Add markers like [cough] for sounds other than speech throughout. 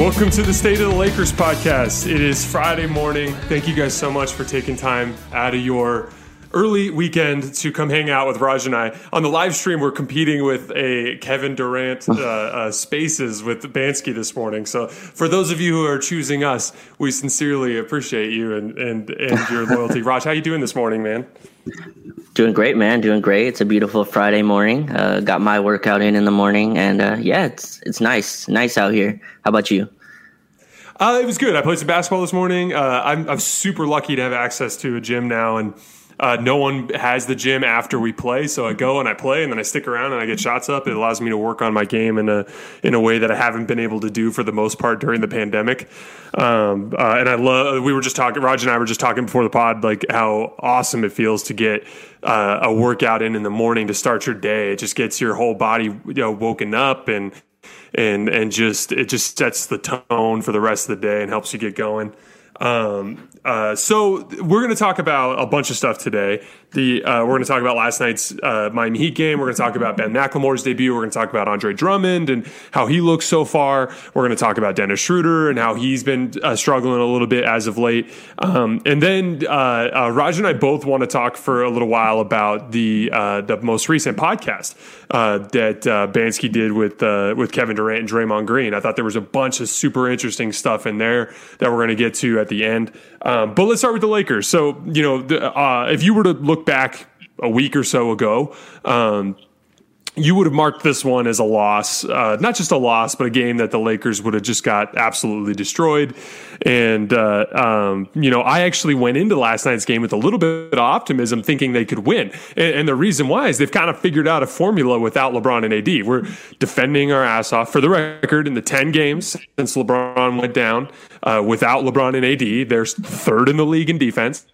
Welcome to the State of the Lakers podcast. It is Friday morning. Thank you guys so much for taking time out of your early weekend to come hang out with Raj and I. On the live stream, we're competing with a Kevin Durant uh, uh, Spaces with Bansky this morning. So for those of you who are choosing us, we sincerely appreciate you and and, and your loyalty. Raj, how you doing this morning, man? Doing great, man. Doing great. It's a beautiful Friday morning. Uh, got my workout in in the morning, and uh, yeah, it's it's nice, nice out here. How about you? Uh, it was good. I played some basketball this morning. Uh, I'm, I'm super lucky to have access to a gym now, and uh, no one has the gym after we play, so I go and I play, and then I stick around and I get shots up. It allows me to work on my game in a in a way that I haven't been able to do for the most part during the pandemic. Um, uh, and I love. We were just talking. Raj and I were just talking before the pod, like how awesome it feels to get uh, a workout in in the morning to start your day. It just gets your whole body you know woken up and and and just it just sets the tone for the rest of the day and helps you get going. Um, uh, so we're going to talk about a bunch of stuff today. The uh, we're going to talk about last night's uh, Miami Heat game. We're going to talk about Ben McLemore's debut. We're going to talk about Andre Drummond and how he looks so far. We're going to talk about Dennis Schroeder and how he's been uh, struggling a little bit as of late. Um, and then uh, uh, Raj and I both want to talk for a little while about the the most recent podcast that Bansky did with with Kevin Durant and Draymond Green. I thought there was a bunch of super interesting stuff in there that we're going to get to at the end. Um, but let's start with the Lakers. So, you know, the, uh, if you were to look back a week or so ago, um, you would have marked this one as a loss, uh, not just a loss, but a game that the Lakers would have just got absolutely destroyed. And, uh, um, you know, I actually went into last night's game with a little bit of optimism, thinking they could win. And, and the reason why is they've kind of figured out a formula without LeBron and AD. We're defending our ass off. For the record, in the 10 games since LeBron went down, uh, without LeBron and AD, they're third in the league in defense.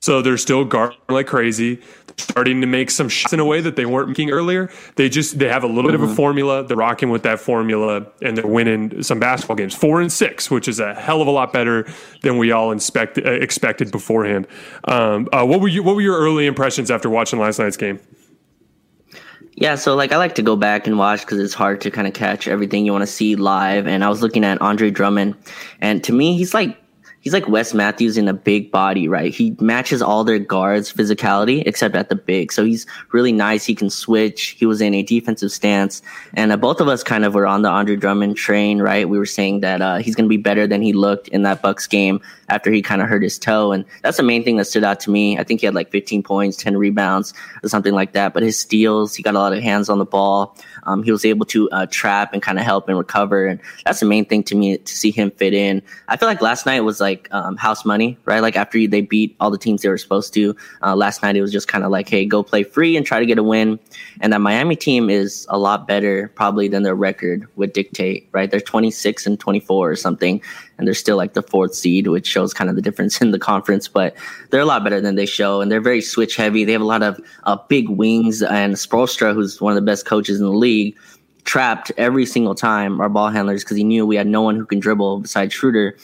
So they're still guarding like crazy starting to make some shots in a way that they weren't making earlier. They just they have a little mm-hmm. bit of a formula. They're rocking with that formula, and they're winning some basketball games, four and six, which is a hell of a lot better than we all inspect, uh, expected beforehand. Um, uh, what were you? What were your early impressions after watching last night's game? Yeah, so like I like to go back and watch because it's hard to kind of catch everything you want to see live. And I was looking at Andre Drummond, and to me, he's like he's like Wes Matthews in a big body, right? He matches all their guards' physicality except at the big. So he's really nice. He can switch. He was in a defensive stance. And uh, both of us kind of were on the Andre Drummond train, right? We were saying that uh, he's going to be better than he looked in that Bucks game after he kind of hurt his toe. And that's the main thing that stood out to me. I think he had like 15 points, 10 rebounds, or something like that. But his steals, he got a lot of hands on the ball. Um, he was able to uh, trap and kind of help and recover. And that's the main thing to me to see him fit in. I feel like last night was like um, house money, right? Like after they beat all the teams they were supposed to, uh, last night it was just kind of like, hey, go play free and try to get a win. And that Miami team is a lot better probably than their record would dictate, right? They're 26 and 24 or something and they're still like the fourth seed, which shows kind of the difference in the conference. But they're a lot better than they show, and they're very switch heavy. They have a lot of uh, big wings, and Spoelstra, who's one of the best coaches in the league, trapped every single time our ball handlers because he knew we had no one who can dribble besides Schroeder,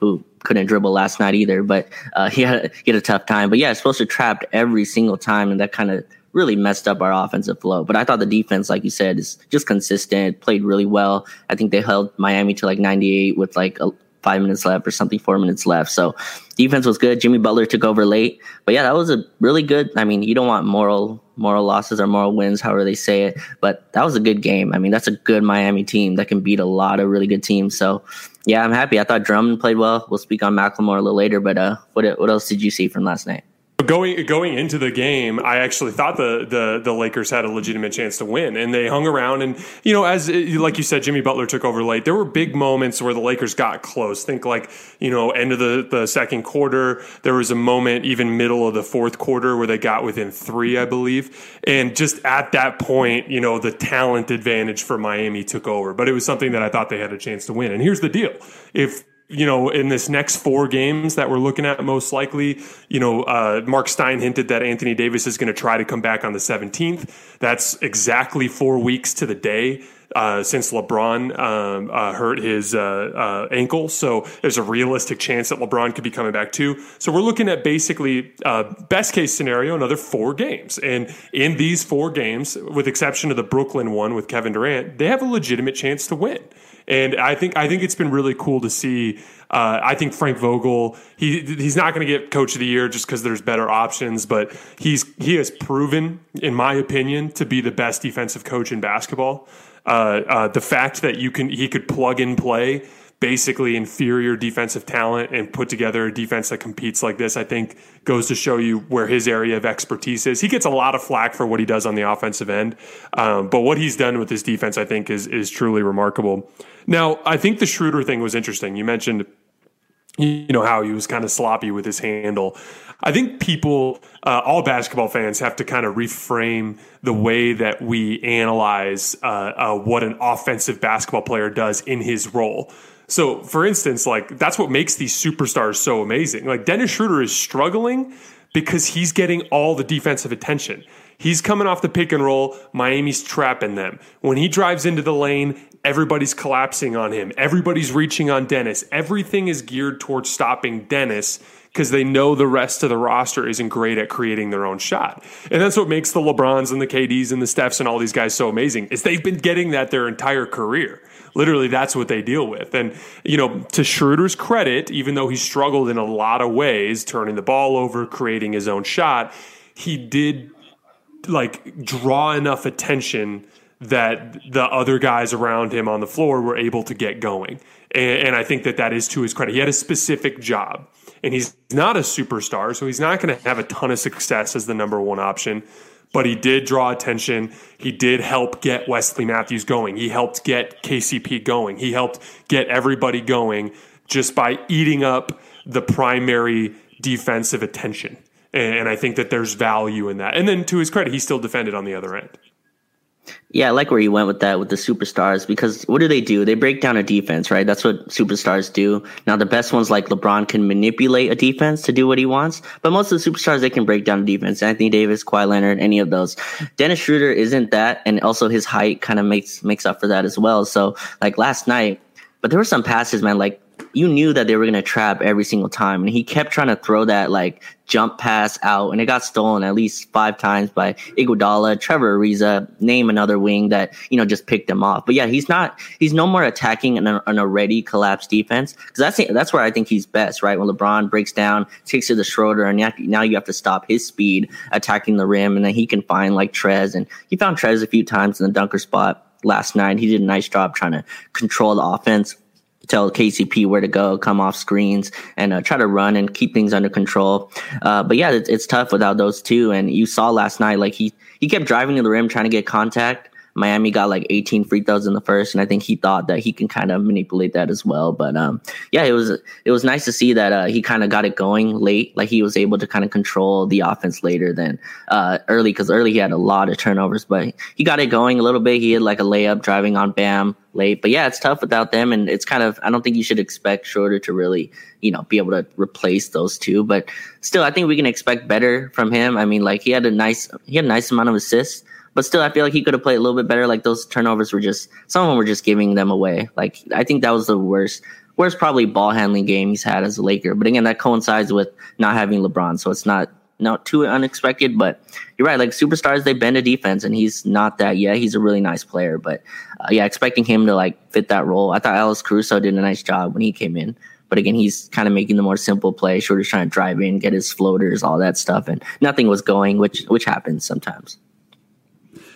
who couldn't dribble last night either. But uh, [laughs] he had he had a tough time. But yeah, Spoelstra trapped every single time, and that kind of really messed up our offensive flow. But I thought the defense, like you said, is just consistent, played really well. I think they held Miami to like 98 with like a, five minutes left or something, four minutes left. So defense was good. Jimmy Butler took over late, but yeah, that was a really good. I mean, you don't want moral moral losses or moral wins, however they say it, but that was a good game. I mean, that's a good Miami team that can beat a lot of really good teams. So yeah, I'm happy. I thought Drummond played well. We'll speak on McLemore a little later, but uh, what what else did you see from last night? Going going into the game, I actually thought the, the the Lakers had a legitimate chance to win, and they hung around. And you know, as eh, like you said, Jimmy Butler took over late. There were big moments where the Lakers got close. Think like you know, end of the the second quarter. There was a moment, even middle of the fourth quarter, where they got within three, I believe. And just at that point, you know, the talent advantage for Miami took over. But it was something that I thought they had a chance to win. And here's the deal: if you know, in this next four games that we're looking at, most likely, you know, uh, Marc Stein hinted that Anthony Davis is going to try to come back on the 17th. That's exactly four weeks to the day uh, since LeBron um, uh, hurt his uh, uh, ankle. So there's a realistic chance that LeBron could be coming back too. So we're looking at basically uh, best case scenario, another four games. And in these four games, with exception of the Brooklyn one with Kevin Durant, they have a legitimate chance to win. And I think I think it's been really cool to see. Uh, I think Frank Vogel he he's not going to get coach of the year just because there's better options, but he's he has proven, in my opinion, to be the best defensive coach in basketball. Uh, uh, the fact that you can he could plug and play basically inferior defensive talent and put together a defense that competes like this, I think goes to show you where his area of expertise is. He gets a lot of flack for what he does on the offensive end, um, but what he's done with his defense, I think, is is truly remarkable. Now, I think the Schroeder thing was interesting. You mentioned you know how he was kind of sloppy with his handle. I think people, uh, all basketball fans, have to kind of reframe the way that we analyze uh, uh, what an offensive basketball player does in his role. So, for instance, like that's what makes these superstars so amazing. Like Dennis Schroeder is struggling because he's getting all the defensive attention. He's coming off the pick and roll. Miami's trapping them. When he drives into the lane, everybody's collapsing on him. Everybody's reaching on Dennis. Everything is geared towards stopping Dennis because they know the rest of the roster isn't great at creating their own shot. And that's what makes the LeBrons and the KDs and the Stephs and all these guys so amazing is they've been getting that their entire career. Literally, that's what they deal with. And, you know, to Schroeder's credit, even though he struggled in a lot of ways, turning the ball over, creating his own shot, he did like draw enough attention that the other guys around him on the floor were able to get going. And, and, I think that that is to his credit. He had a specific job, and he's not a superstar, so he's not going to have a ton of success as the number one option. But he did draw attention. He did help get Wesley Matthews going. He helped get KCP going. He helped get everybody going just by eating up the primary defensive attention. And I think that there's value in that. And then to his credit, he still defended on the other end. Yeah, I like where you went with that with the superstars because what do they do? They break down a defense, right? That's what superstars do. Now, the best ones like LeBron can manipulate a defense to do what he wants, but most of the superstars they can break down a defense. Anthony Davis, Kawhi Leonard, any of those. Dennis Schroeder isn't that, and also his height kind of makes makes up for that as well. So, like last night, but there were some passes, man. Like you knew that they were going to trap every single time. And he kept trying to throw that like jump pass out and it got stolen at least five times by Iguodala, Trevor Ariza, name another wing that, you know, just picked him off. But yeah, he's not, he's no more attacking an, an already collapsed defense. Cause that's, that's where I think he's best, right? When LeBron breaks down, takes to the Schroeder and now you have to stop his speed attacking the rim and then he can find like Trez and he found Trez a few times in the dunker spot last night. He did a nice job trying to control the offense tell KCP where to go, come off screens, and uh, try to run and keep things under control. Uh, but yeah, it's, it's tough without those two. And you saw last night, like he he kept driving to the rim, trying to get contact, Miami got like 18 free throws in the first, and I think he thought that he can kind of manipulate that as well. But um, yeah, it was it was nice to see that uh, he kind of got it going late. Like he was able to kind of control the offense later than uh, early because early he had a lot of turnovers, but he got it going a little bit. He had like a layup driving on Bam late, but yeah, it's tough without them, and it's kind of I don't think you should expect Schroeder to really you know be able to replace those two, but still I think we can expect better from him. I mean, like he had a nice he had a nice amount of assists but still, I feel like he could have played a little bit better. Like those turnovers were just some of them were just giving them away. Like I think that was the worst, worst probably ball handling game he's had as a Laker. But again, that coincides with not having LeBron, so it's not not too unexpected. But you're right. Like superstars, they bend a defense, and he's not that yet. He's a really nice player, but uh, yeah, expecting him to like fit that role. I thought Alex Caruso did a nice job when he came in. But again, he's kind of making the more simple play, sort of trying to drive in, get his floaters, all that stuff, and nothing was going, which which happens sometimes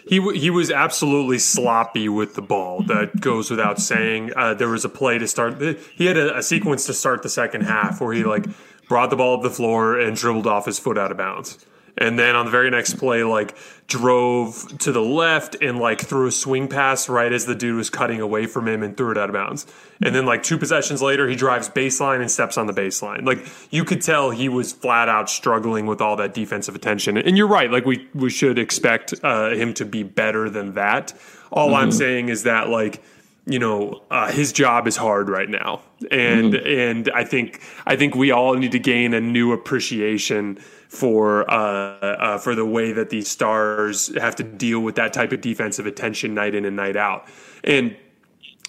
he he was absolutely sloppy with the ball. That goes without saying. Uh, there was a play to start. He had a, a, sequence to start the second half where he like brought the ball up the floor and dribbled off his foot out of bounds and then on the very next play like drove to the left and like threw a swing pass right as the dude was cutting away from him and threw it out of bounds. And then like two possessions later he drives baseline and steps on the baseline. Like you could tell he was flat out struggling with all that defensive attention. And you're right like we we should expect uh, him to be better than that. All mm-hmm. i'm saying is that like you know uh, his job is hard right now and mm-hmm. and i think i think we all need to gain a new appreciation for uh, uh, for the way that these stars have to deal with that type of defensive attention night in and night out. And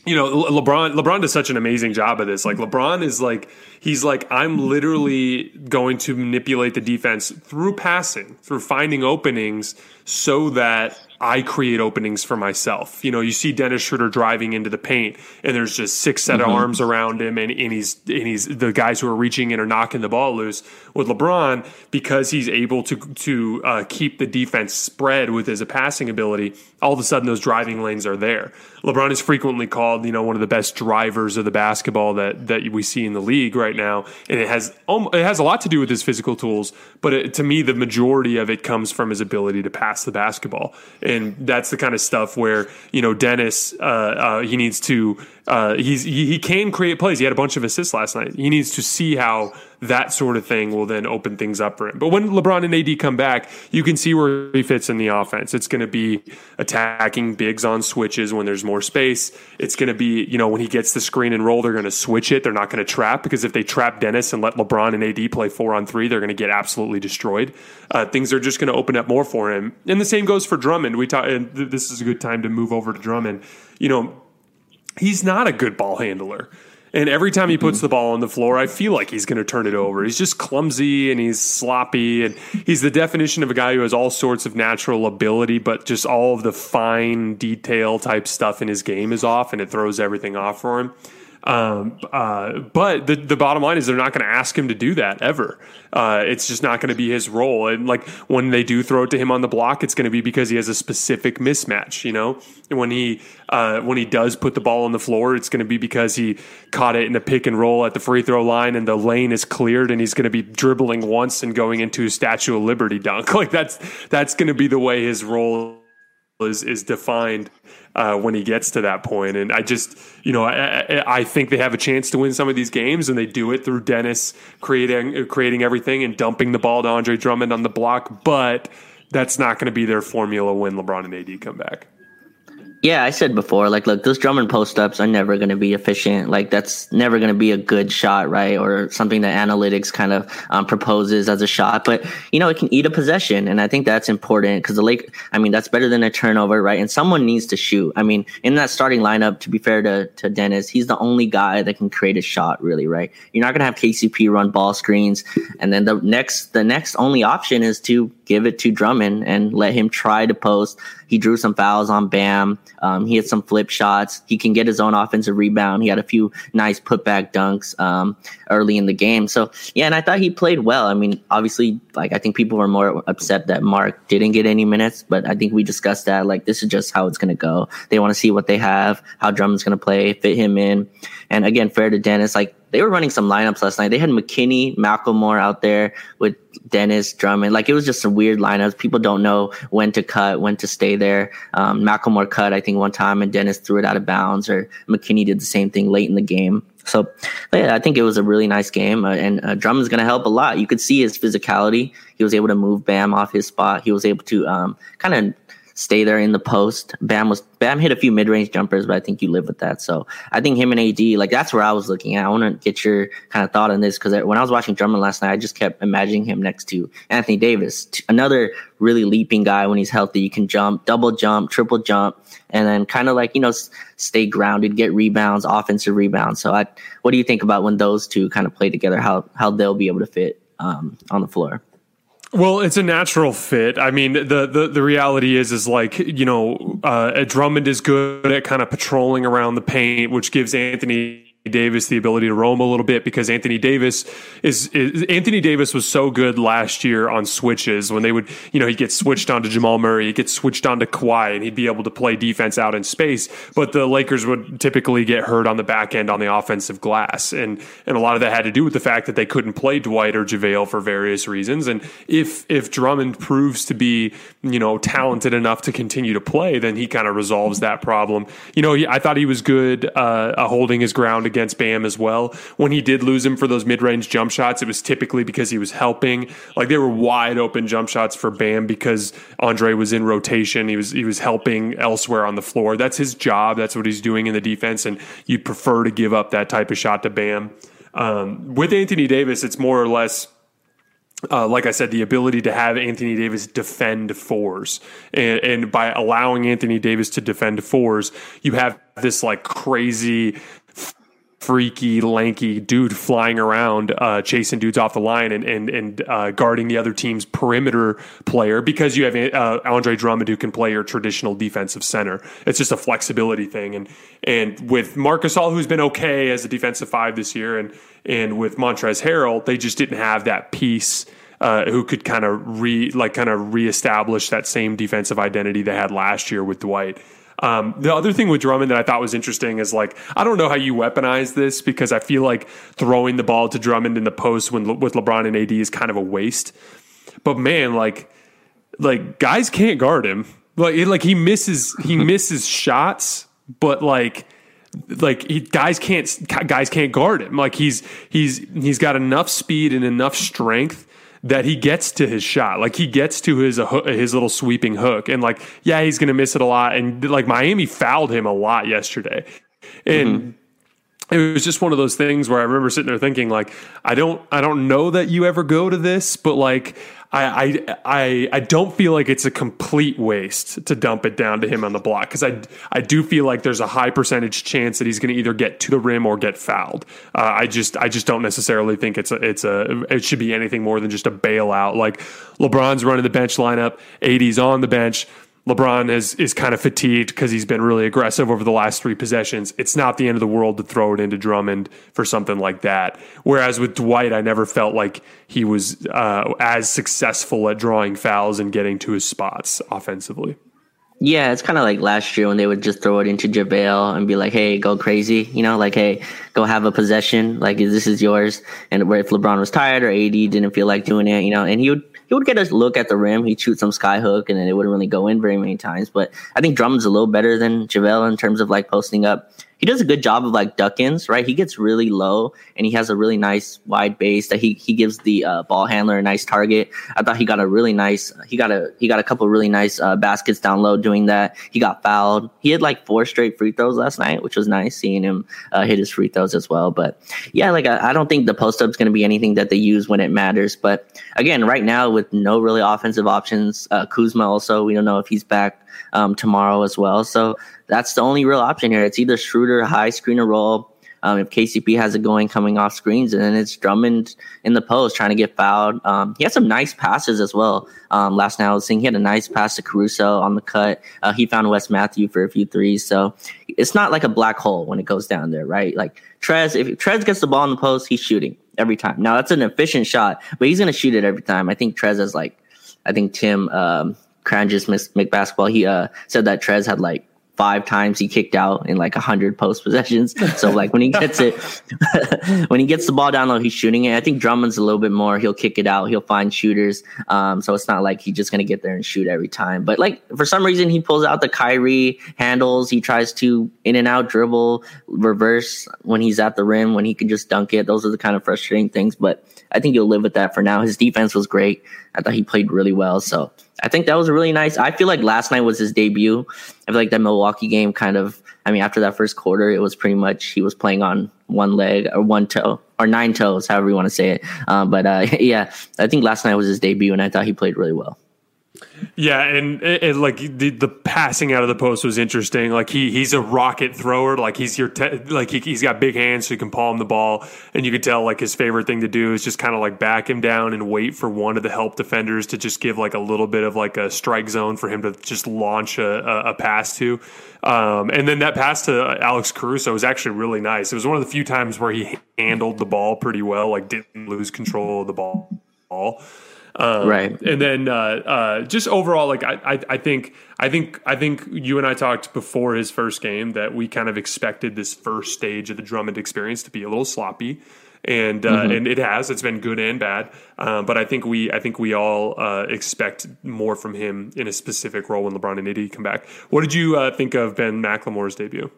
you know, LeBron LeBron does such an amazing job of this. Like LeBron is like he's like I'm literally going to manipulate the defense through passing, through finding openings so that I create openings for myself. You know, you see Dennis Schroeder driving into the paint, and there's just six set mm-hmm. of arms around him, and, and he's and he's the guys who are reaching in are knocking the ball loose. With LeBron, because he's able to to uh, keep the defense spread with his passing ability, all of a sudden those driving lanes are there. LeBron is frequently called, you know, one of the best drivers of the basketball that that we see in the league right now, and it has it has a lot to do with his physical tools. But it, to me, the majority of it comes from his ability to pass the basketball, and that's the kind of stuff where you know Dennis uh, uh, he needs to uh, he's he, he can create plays. He had a bunch of assists last night. He needs to see how that sort of thing will then open things up for him. But when LeBron and AD come back, you can see where he fits in the offense. It's going to be attacking bigs on switches when there's more space. It's going to be, you know, when he gets the screen and roll, they're going to switch it. They're not going to trap because if they trap Dennis and let LeBron and AD play four on three, they're going to get absolutely destroyed. Uh, things are just going to open up more for him. And the same goes for Drummond. We talk, and this is a good time to move over to Drummond. You know, he's not a good ball handler. And every time he puts the ball on the floor, I feel like he's going to turn it over. He's just clumsy and he's sloppy. And he's the definition of a guy who has all sorts of natural ability, but just all of the fine detail type stuff in his game is off and it throws everything off for him. Um, uh, but the, the bottom line is they're not going to ask him to do that ever. Uh, it's just not going to be his role. And like when they do throw it to him on the block, it's going to be because he has a specific mismatch. You know, and when he uh, when he does put the ball on the floor, it's going to be because he caught it in a pick and roll at the free throw line, and the lane is cleared, and he's going to be dribbling once and going into a Statue of Liberty dunk. [laughs] Like that's that's going to be the way his role is is defined uh, when he gets to that point. And I just, you know, I, I, think they have a chance to win some of these games, and they do it through Dennis creating creating everything and dumping the ball to Andre Drummond on the block. But that's not going to be their formula when LeBron and AD come back. Yeah, I said before, like, look, those Drummond post ups are never going to be efficient. Like, that's never going to be a good shot, right? Or something that analytics kind of um, proposes as a shot. But, you know, it can eat a possession. And I think that's important because the Lake, I mean, that's better than a turnover, right? And someone needs to shoot. I mean, in that starting lineup, to be fair to, to Dennis, he's the only guy that can create a shot, really, right? You're not going to have KCP run ball screens. And then the next, the next only option is to give it to Drummond and let him try to post. He drew some fouls on Bam. Um, he had some flip shots. He can get his own offensive rebound. He had a few nice putback dunks um, early in the game. So yeah, and I thought he played well. I mean, obviously, like I think people were more upset that Marc didn't get any minutes, but I think we discussed that. Like this is just how it's going to go. They want to see what they have, how Drummond's going to play, fit him in. And again, fair to Dennis, like they were running some lineups last night. They had McKinnie, Moore out there with Dennis Drummond. Like it was just some weird lineups. People don't know when to cut, when to stay there. Um, Moore cut, I think, one time, and Dennis threw it out of bounds, or McKinnie did the same thing late in the game. So, yeah, I think it was a really nice game, uh, and uh, Drummond's going to help a lot. You could see his physicality. He was able to move Bam off his spot. He was able to um, kind of stay there in the post. Bam was Bam hit a few mid range jumpers, but I think you live with that. So I think him and AD, like that's where I was looking at. I want to get your kind of thought on this because when I was watching Drummond last night, I just kept imagining him next to Anthony Davis, another really leaping guy when he's healthy. You can jump, double jump, triple jump, and then kind of like you know stay grounded, get rebounds, offensive rebounds. So I, what do you think about when those two kind of play together? How how they'll be able to fit um, on the floor? Well, it's a natural fit. I mean, the the, the reality is is like you know, uh, Drummond is good at kind of patrolling around the paint, which gives Anthony Davis the ability to roam a little bit because Anthony Davis is, is, Anthony Davis was so good last year on switches when they would you know he'd get switched onto Jamal Murray, he'd get switched onto Kawhi, and he'd be able to play defense out in space. But the Lakers would typically get hurt on the back end on the offensive glass, and and a lot of that had to do with the fact that they couldn't play Dwight or JaVale for various reasons. And if if Drummond proves to be you know talented enough to continue to play, then he kind of resolves that problem. You know, he, I thought he was good uh, holding his ground against Bam as well. When he did lose him for those mid range jump shots, it was typically because he was helping. Like they were wide open jump shots for Bam because Andre was in rotation. He was he was helping elsewhere on the floor. That's his job. That's what he's doing in the defense. And you'd prefer to give up that type of shot to Bam. Um, with Anthony Davis, it's more or less uh, like I said, the ability to have Anthony Davis defend fours, and, and, by allowing Anthony Davis to defend fours, you have this like crazy freaky, lanky dude flying around, uh, chasing dudes off the line and and and uh, guarding the other team's perimeter player because you have uh, Andre Drummond who can play your traditional defensive center. It's just a flexibility thing, and and with Marc Gasol who's been okay as a defensive five this year, and and with Montrezl Harrell, they just didn't have that piece. Uh, who could kind of re like kind of reestablish that same defensive identity they had last year with Dwight. Um, the other thing with Drummond that I thought was interesting is like I don't know how you weaponize this because I feel like throwing the ball to Drummond in the post when with LeBron and AD is kind of a waste. But man, like like guys can't guard him. Like like he misses he [laughs] misses shots, but like like he, guys can't guys can't guard him. Like he's he's he's got enough speed and enough strength that he gets to his shot. Like he gets to his uh, his little sweeping hook, and like yeah, he's going to miss it a lot. And like Miami fouled him a lot yesterday, and. Mm-hmm. It was just one of those things where I remember sitting there thinking, like, I don't, I don't know that you ever go to this, but like, I, I, I, don't feel like it's a complete waste to dump it down to him on the block because I, I do feel like there's a high percentage chance that he's going to either get to the rim or get fouled. Uh, I just, I just don't necessarily think it's a, it's a, it should be anything more than just a bailout. Like LeBron's running the bench lineup, AD's on the bench. LeBron is is kind of fatigued because he's been really aggressive over the last three possessions. It's not the end of the world to throw it into Drummond for something like that. Whereas with Dwight, I never felt like he was uh, as successful at drawing fouls and getting to his spots offensively. Yeah, it's kind of like last year when they would just throw it into JaVale and be like, "Hey, go crazy," you know, like, "Hey, go have a possession, like this is yours." And where if LeBron was tired or AD didn't feel like doing it, you know, and he would he would get a look at the rim. He'd shoot some sky hook, and then it wouldn't really go in very many times. But I think Drummond's a little better than JaVale in terms of like posting up he does a good job of like duck-ins, right? He gets really low and he has a really nice wide base that he he gives the uh, ball handler a nice target. I thought he got a really nice he got a he got a couple really nice uh, baskets down low doing that. He got fouled. He had like four straight free throws last night, which was nice seeing him uh, hit his free throws as well. But yeah, like I, I don't think the post up is going to be anything that they use when it matters. But again, right now with no really offensive options, uh, Kuzma also we don't know if he's back um, tomorrow as well. So that's the only real option here. It's either Schroeder, high screen or roll. Um, if KCP has it going coming off screens, and then it's Drummond in the post trying to get fouled. Um, he had some nice passes as well. Um, last night I was seeing he had a nice pass to Caruso on the cut. Uh, he found Wes Matthew for a few threes. So it's not like a black hole when it goes down there, right? Like Trez, if Trez gets the ball in the post, he's shooting every time. Now that's an efficient shot, but he's going to shoot it every time. I think Trez has like, I think Tim um, Cranjis McBasketball, he uh, said that Trez had like five times he kicked out in like a hundred post possessions. [laughs] So like when he gets it, [laughs] when he gets the ball down low, he's shooting it. I think Drummond's a little bit more. He'll kick it out. He'll find shooters. Um, so it's not like he's just gonna get there and shoot every time. But like for some reason, he pulls out the Kyrie handles. He tries to in and out dribble, reverse when he's at the rim when he can just dunk it. Those are the kind of frustrating things. But I think you'll live with that for now. His defense was great. I thought he played really well. So I think that was really nice. I feel like last night was his debut. I feel like that Milwaukee game kind of, I mean, after that first quarter, it was pretty much he was playing on one leg or one toe or nine toes, however you want to say it. Um, but uh, [laughs] yeah, I think last night was his debut, and I thought he played really well. Yeah, and like the the passing out of the post was interesting. Like he he's a rocket thrower. Like he's your te- like he, he's got big hands, so you can palm the ball, and you could tell like his favorite thing to do is just kind of like back him down and wait for one of the help defenders to just give like a little bit of like a strike zone for him to just launch a, a, a pass to. Um, and then that pass to Alex Caruso was actually really nice. It was one of the few times where he handled the ball pretty well, like didn't lose control of the ball. Um, right. And then uh, uh, just overall, like I, I, I, think I think I think you and I talked before his first game that we kind of expected this first stage of the Drummond experience to be a little sloppy. And uh, mm-hmm. and it has. It's been good and bad. Um, but I think we I think we all uh, expect more from him in a specific role when LeBron and AD come back. What did you uh, think of Ben McLemore's debut?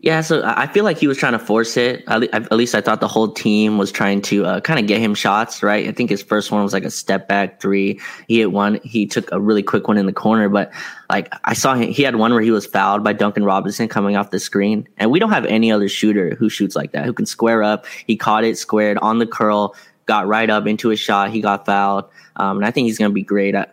Yeah, so I feel like he was trying to force it. At least I thought the whole team was trying to uh, kind of get him shots, right? I think his first one was like a step back three. He hit one. He took a really quick one in the corner, but like I saw him, he had one where he was fouled by Duncan Robinson coming off the screen. And we don't have any other shooter who shoots like that, who can square up. He caught it, squared on the curl, got right up into a shot. He got fouled. Um, and I think he's going to be great. I,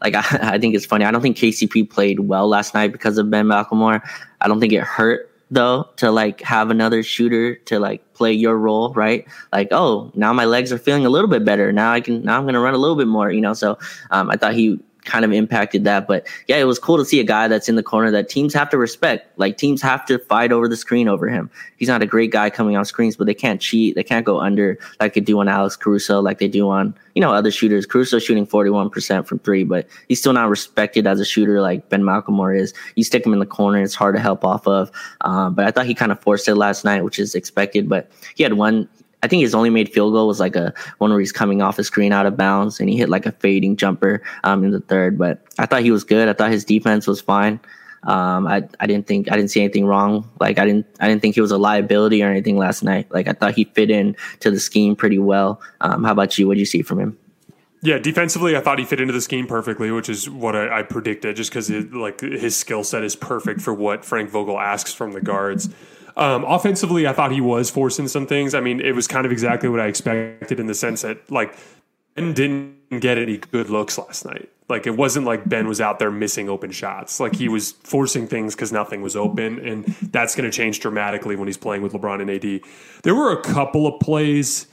like [laughs] I, I think it's funny. I don't think KCP played well last night because of Ben McLemore. I don't think it hurt though to like have another shooter to like play your role, right? Like, oh, now my legs are feeling a little bit better. Now I can now I'm gonna run a little bit more, you know. So um, I thought he kind of impacted that. But yeah, it was cool to see a guy that's in the corner that teams have to respect. Like teams have to fight over the screen over him. He's not a great guy coming off screens, but they can't cheat. They can't go under like they do on Alex Caruso, like they do on, you know, other shooters. Caruso shooting 41% from three, but he's still not respected as a shooter like Ben McLemore is. You stick him in the corner, it's hard to help off of. Um, but I thought he kind of forced it last night, which is expected. But he had one I think his only made field goal was like a one where he's coming off a screen out of bounds and he hit like a fading jumper um, in the third. But I thought he was good. I thought his defense was fine. Um, I I didn't think I didn't see anything wrong. Like I didn't I didn't think he was a liability or anything last night. Like I thought he fit in to the scheme pretty well. Um, how about you? What did you see from him? Yeah, defensively, I thought he fit into the scheme perfectly, which is what I, I predicted. Just because like his skill set is perfect for what Frank Vogel asks from the guards. Um, offensively, I thought he was forcing some things. I mean, it was kind of exactly what I expected in the sense that like Ben didn't get any good looks last night. Like it wasn't like Ben was out there missing open shots. Like he was forcing things because nothing was open, and that's going to change dramatically when he's playing with LeBron and AD. There were a couple of plays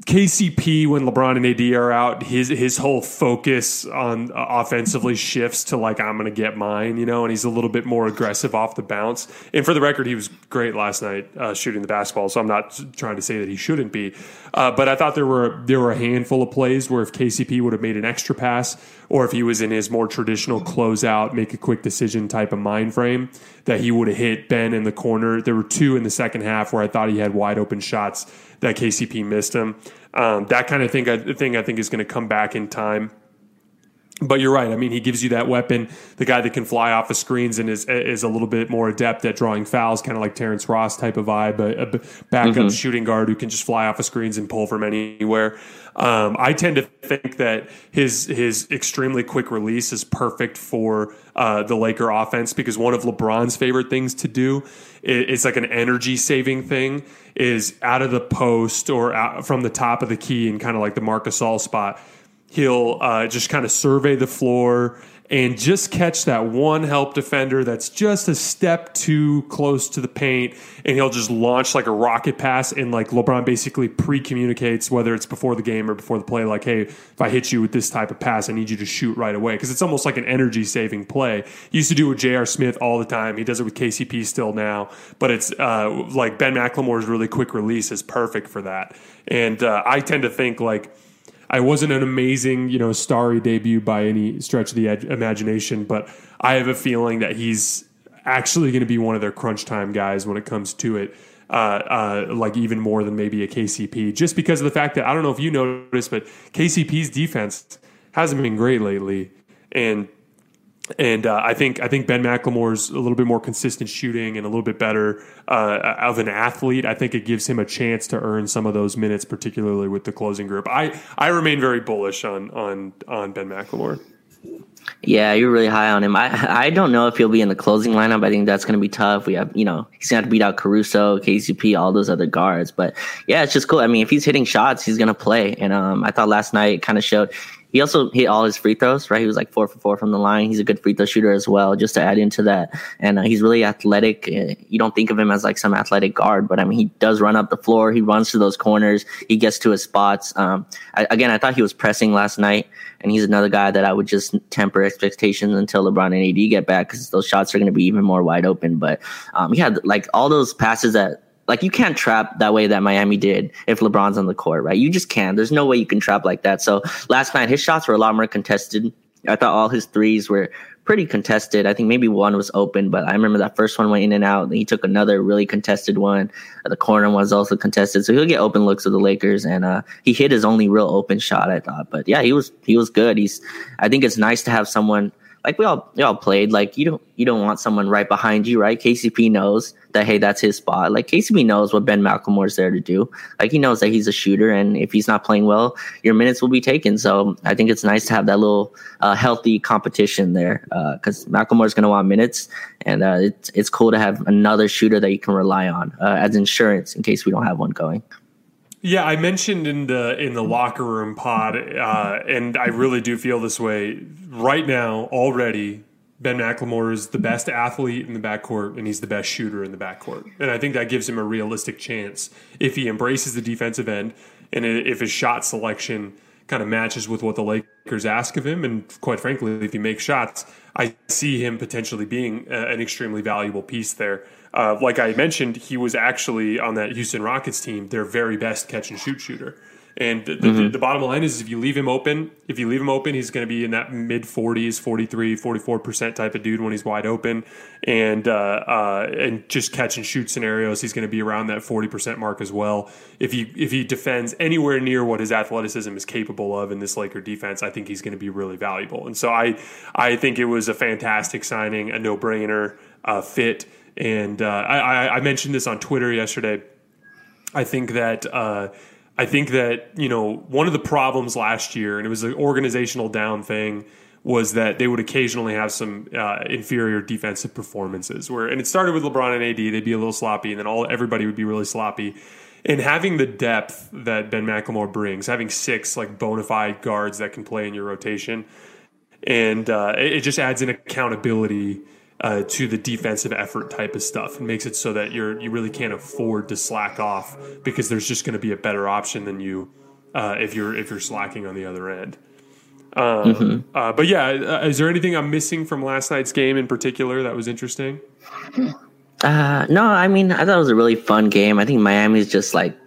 KCP when LeBron and AD are out, his his whole focus on uh, offensively shifts to like I'm going to get mine, you know, and he's a little bit more aggressive off the bounce. And for the record, he was great last night uh, shooting the basketball, so I'm not trying to say that he shouldn't be. Uh, but I thought there were there were a handful of plays where if KCP would have made an extra pass, or if he was in his more traditional closeout, make a quick decision type of mind frame, that he would have hit Ben in the corner. There were two in the second half where I thought he had wide open shots that KCP missed him. Um, that kind of thing, thing I think is going to come back in time. But you're right. I mean, he gives you that weapon, the guy that can fly off the screens and is is a little bit more adept at drawing fouls, kind of like Terrence Ross type of vibe, a, a backup mm-hmm. shooting guard who can just fly off the screens and pull from anywhere. Um, I tend to think that his his extremely quick release is perfect for uh, the Laker offense because one of LeBron's favorite things to do it's like an energy saving thing is out of the post or out from the top of the key and kind of like the Marc Gasol spot he'll uh, just kind of survey the floor and just catch that one help defender that's just a step too close to the paint and he'll just launch like a rocket pass and like LeBron basically pre-communicates whether it's before the game or before the play like hey if I hit you with this type of pass I need you to shoot right away. Because it's almost like an energy saving play. He used to do it with J.R. Smith all the time. He does it with KCP still now but it's uh, like Ben McLemore's really quick release is perfect for that. And uh, I tend to think like I wasn't an amazing, you know, starry debut by any stretch of the ed- imagination, but I have a feeling that he's actually going to be one of their crunch time guys when it comes to it. Uh, uh, like even more than maybe a KCP, just because of the fact that I don't know if you noticed, but KCP's defense hasn't been great lately, and and uh, I think I think Ben McLemore's a little bit more consistent shooting and a little bit better uh, of an athlete. I think it gives him a chance to earn some of those minutes, particularly with the closing group. I, I remain very bullish on on on Ben McLemore. Yeah, you're really high on him. I I don't know if he'll be in the closing lineup. I think that's going to be tough. We have, you know, he's going to beat out Caruso, KCP, all those other guards. But yeah, it's just cool. I mean, if he's hitting shots, he's going to play. And um, I thought last night kind of showed he also hit all his free throws, right? He was like four for four from the line. He's a good free throw shooter as well, just to add into that. And uh, he's really athletic. Uh, you don't think of him as like some athletic guard, but I mean, he does run up the floor. He runs to those corners. He gets to his spots. Um, I, again, I thought he was pressing last night, and he's another guy that I would just temper expectations until LeBron and AD get back because those shots are going to be even more wide open. But um, he had like all those passes that like you can't trap that way that Miami did if LeBron's on the court, right? You just can't. There's no way you can trap like that. So last night his shots were a lot more contested. I thought all his threes were pretty contested. I think maybe one was open, but I remember that first one went in and out. He took another really contested one. The corner one was also contested, so he'll get open looks with the Lakers. And uh, he hit his only real open shot, I thought. But yeah, he was he was good. He's. I think it's nice to have someone like we all we all played. Like you don't you don't want someone right behind you, right? KCP knows that hey, that's his spot. Like KCP knows what Ben McLemore's there to do. Like he knows that he's a shooter, and if he's not playing well, your minutes will be taken. So I think it's nice to have that little uh, healthy competition there because uh, McLemore's going to want minutes, and uh, it's it's cool to have another shooter that you can rely on uh, as insurance in case we don't have one going. Yeah, I mentioned in the in the locker room pod, uh, and I really do feel this way right now already. Ben McLemore is the best athlete in the backcourt and he's the best shooter in the backcourt. And I think that gives him a realistic chance if he embraces the defensive end and if his shot selection kind of matches with what the Lakers ask of him. And quite frankly, if he makes shots, I see him potentially being an extremely valuable piece there. Uh, like I mentioned, he was actually on that Houston Rockets team, their very best catch and shoot shooter. And the, mm-hmm. the, the, bottom line is if you leave him open, if you leave him open, he's going to be in that mid 40s, 43, 44% type of dude when he's wide open. And, uh, uh, and just catch and shoot scenarios, he's going to be around that 40% mark as well. If he, if he defends anywhere near what his athleticism is capable of in this Laker defense, I think he's going to be really valuable. And so I, I think it was a fantastic signing, a no brainer uh, fit. And uh, I, I mentioned this on Twitter yesterday. I think that uh, I think that you know one of the problems last year, and it was an organizational down thing, was that they would occasionally have some uh, inferior defensive performances. Where and it started with LeBron and AD, they'd be a little sloppy, and then all everybody would be really sloppy. And having the depth that Ben McLemore brings, having six like bona fide guards that can play in your rotation, and uh, it, it just adds an accountability uh, to the defensive effort type of stuff and makes it so that you're you really can't afford to slack off because there's just going to be a better option than you uh, if you're if you're slacking on the other end. Um, mm-hmm. uh, but yeah, uh, is there anything I'm missing from last night's game in particular that was interesting? Uh, no, I mean I thought it was a really fun game. I think Miami's just like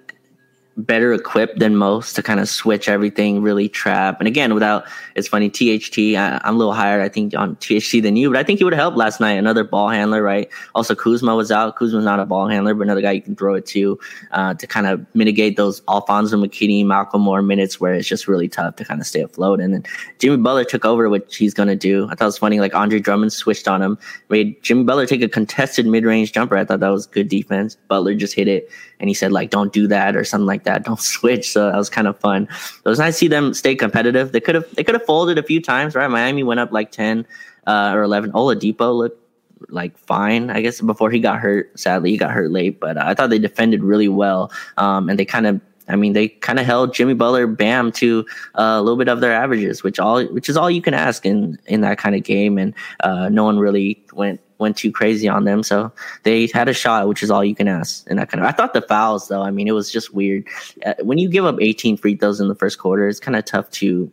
better equipped than most to kind of switch everything, really trap. And again, without it's funny, THT, I, am a little higher, I think, on THT than you, but I think he would have helped last night. Another ball handler, right? Also, Kuzma was out. Kuzma's not a ball handler, but another guy you can throw it to uh, to kind of mitigate those Alfonzo McKinnie, Malcolm Moore minutes where it's just really tough to kind of stay afloat. And then Jimmy Butler took over, which he's going to do. I thought it was funny, like Andre Drummond switched on him, made Jimmy Butler take a contested mid range jumper. I thought that was good defense. Butler just hit it, and he said, like, don't do that or something like that. [laughs] Don't switch. So that was kind of fun. It was nice to see them stay competitive. They could have they could have folded a few times, right? Miami went up like ten uh, or eleven. Oladipo looked like fine, I guess, before he got hurt. Sadly, he got hurt late, but uh, I thought they defended really well, um, and they kind of. I mean, they kind of held Jimmy Butler, Bam, to uh, a little bit of their averages, which all, which is all you can ask in in that kind of game. And uh, no one really went went too crazy on them. So they had a shot, which is all you can ask. And that kind of, I thought the fouls though, I mean, it was just weird. Uh, when you give up 18 free throws in the first quarter, it's kind of tough to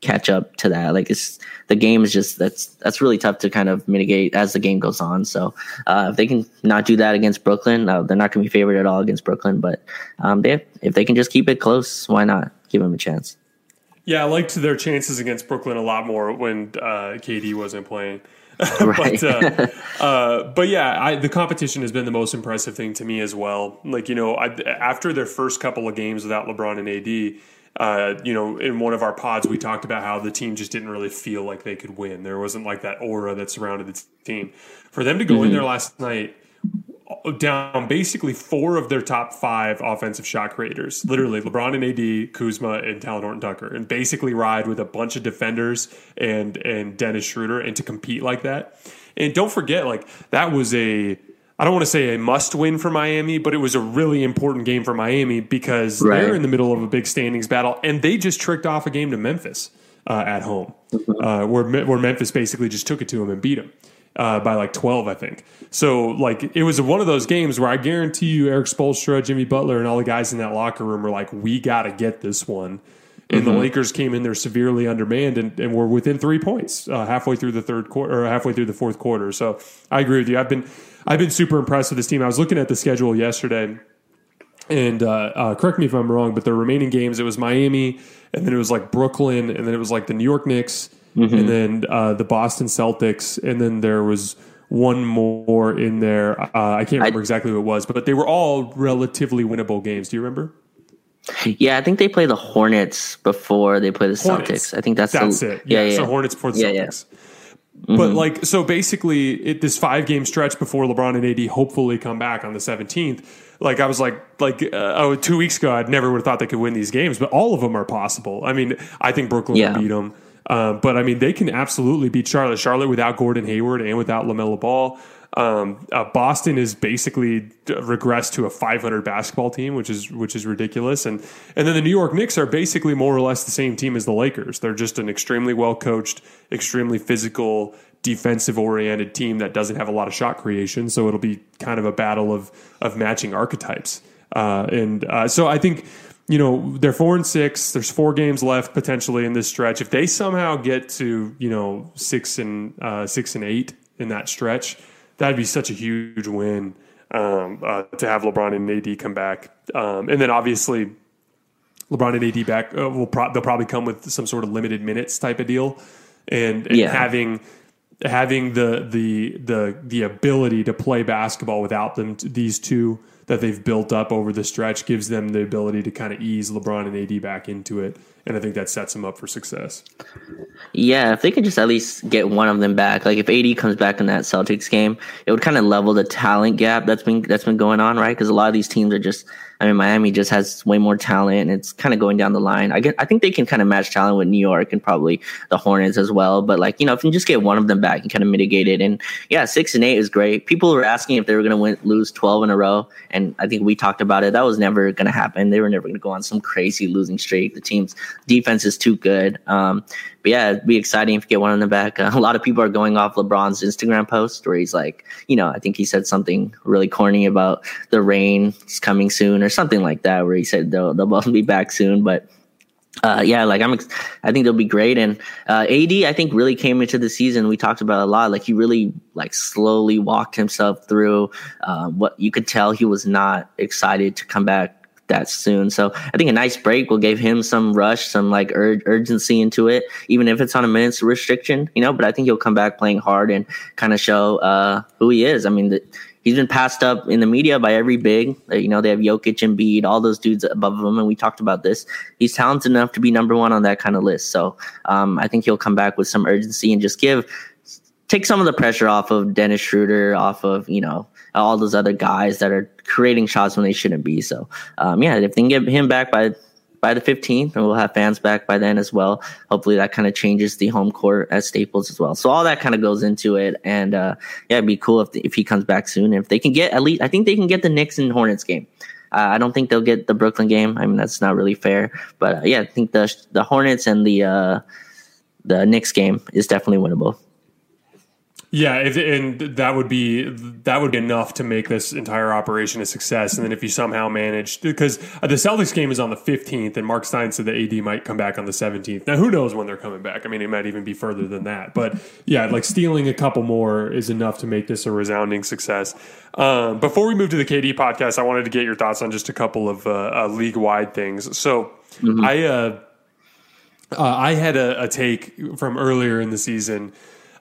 catch up to that. Like it's the game is just that's that's really tough to kind of mitigate as the game goes on. So uh, if they can not do that against Brooklyn, uh, they're not going to be favored at all against Brooklyn. But um, they if they can just keep it close, why not give them a chance? Yeah, I liked their chances against Brooklyn a lot more when uh, KD wasn't playing. [laughs] but uh, [laughs] uh, but yeah, I, the competition has been the most impressive thing to me as well. Like you know, I, after their first couple of games without LeBron and AD. Uh, you know, in one of our pods, we talked about how the team just didn't really feel like they could win. There wasn't like that aura that surrounded the team. For them to go mm-hmm. in there last night down basically four of their top five offensive shot creators, literally LeBron and AD, Kuzma, and Talen Horton Tucker, and basically ride with a bunch of defenders and and Dennis Schroeder, and to compete like that. And don't forget, like that was a I don't want to say a must win for Miami, but it was a really important game for Miami because right. they're in the middle of a big standings battle, and they just tricked off a game to Memphis uh, at home, mm-hmm. uh, where where Memphis basically just took it to them and beat them uh, by like 12, I think. So, like, it was one of those games where I guarantee you, Erik Spoelstra, Jimmy Butler, and all the guys in that locker room were like, we got to get this one. And mm-hmm. the Lakers came in there severely undermanned and, and were within three points uh, halfway through the third quarter or halfway through the fourth quarter. So I agree with you. I've been I've been super impressed with this team. I was looking at the schedule yesterday, and uh, uh, correct me if I'm wrong, but the remaining games it was Miami, and then it was like Brooklyn, and then it was like the New York Knicks, mm-hmm. and then uh, the Boston Celtics, and then there was one more in there. Uh, I can't remember I, exactly who it was, but they were all relatively winnable games. Do you remember? Yeah, I think they play the Hornets before they play the Hornets. Celtics. I think that's that's the, it. Yeah, yeah, yeah. So Hornets before the yeah, Celtics. Yeah. Mm-hmm. But like, so basically, it, this five game stretch before LeBron and AD hopefully come back on the 17th. Like I was like, like uh, oh, two weeks ago, I'd never would have thought they could win these games, but all of them are possible. I mean, I think Brooklyn yeah. will beat them. Um, but I mean, they can absolutely beat Charlotte. Charlotte without Gordon Hayward and without LaMelo Ball. Um, uh, Boston is basically regressed to a 500 basketball team, which is which is ridiculous. And and then the New York Knicks are basically more or less the same team as the Lakers. They're just an extremely well coached, extremely physical defensive oriented team that doesn't have a lot of shot creation. So it'll be kind of a battle of of matching archetypes. Uh, and uh, so I think you know they're four and six. There's four games left potentially in this stretch. If they somehow get to you know six and uh, six and eight in that stretch, that'd be such a huge win um, uh, to have LeBron and AD come back. Um, and then obviously LeBron and AD back uh, will pro- they'll probably come with some sort of limited minutes type of deal, and, and Yeah. having having the the the the ability to play basketball without them these two that they've built up over the stretch gives them the ability to kind of ease LeBron and AD back into it, and I think that sets them up for success. Yeah, if they can just at least get one of them back, like if AD comes back in that Celtics game, it would kind of level the talent gap that's been that's been going on, right? Because a lot of these teams are just, I mean, Miami just has way more talent, and it's kind of going down the line. I get, I think they can kind of match talent with New York and probably the Hornets as well. But like you know, if you just get one of them back and kind of mitigate it, and yeah, six and eight is great. People were asking if they were going to win lose twelve in a row, and I think we talked about it. That was never going to happen. They were never going to go on some crazy losing streak. The team's defense is too good. Um, but yeah, it'd be exciting if you get one in the back. Uh, [laughs] a lot of people are going off LeBron's Instagram post where he's like, you know, I think he said something really corny about the rain is coming soon or something like that, where he said they'll, they'll both be back soon. But uh, yeah, like I'm, ex- I think they'll be great. And uh, AD, I think really came into the season. We talked about a lot. Like he really like slowly walked himself through. Uh, what you could tell he was not excited to come back that soon. So I think a nice break will give him some rush, some like ur- urgency into it, even if it's on a minutes restriction, you know. But I think he'll come back playing hard and kind of show uh, who he is. I mean, the, he's been passed up in the media by every big. Uh, You know, they have Jokic and Embiid, all those dudes above him, and we talked about this. He's talented enough to be number one on that kind of list. So um, I think he'll come back with some urgency and just give take some of the pressure off of Dennis Schroeder, off of you know all those other guys that are creating shots when they shouldn't be. So um, yeah, if they can get him back by by the 15th, and we'll have fans back by then as well. Hopefully that kind of changes the home court at Staples as well. So all that kind of goes into it, and uh, yeah, it'd be cool if if he comes back soon. If they can get at least, I think they can get the Knicks and Hornets game. Uh, I don't think they'll get the Brooklyn game. I mean that's not really fair, but uh, yeah, I think the the Hornets and the uh, the Knicks game is definitely winnable. Yeah, if, and that would be that would be enough to make this entire operation a success. And then if you somehow manage, because the Celtics game is on the fifteenth, and Marc Stein said that AD might come back on the seventeenth. Now, who knows when they're coming back? I mean, it might even be further than that. But yeah, like stealing a couple more is enough to make this a resounding success. Um, before we move to the KD podcast, I wanted to get your thoughts on just a couple of uh, uh, league wide things. So I. Uh, uh, I had a, a take from earlier in the season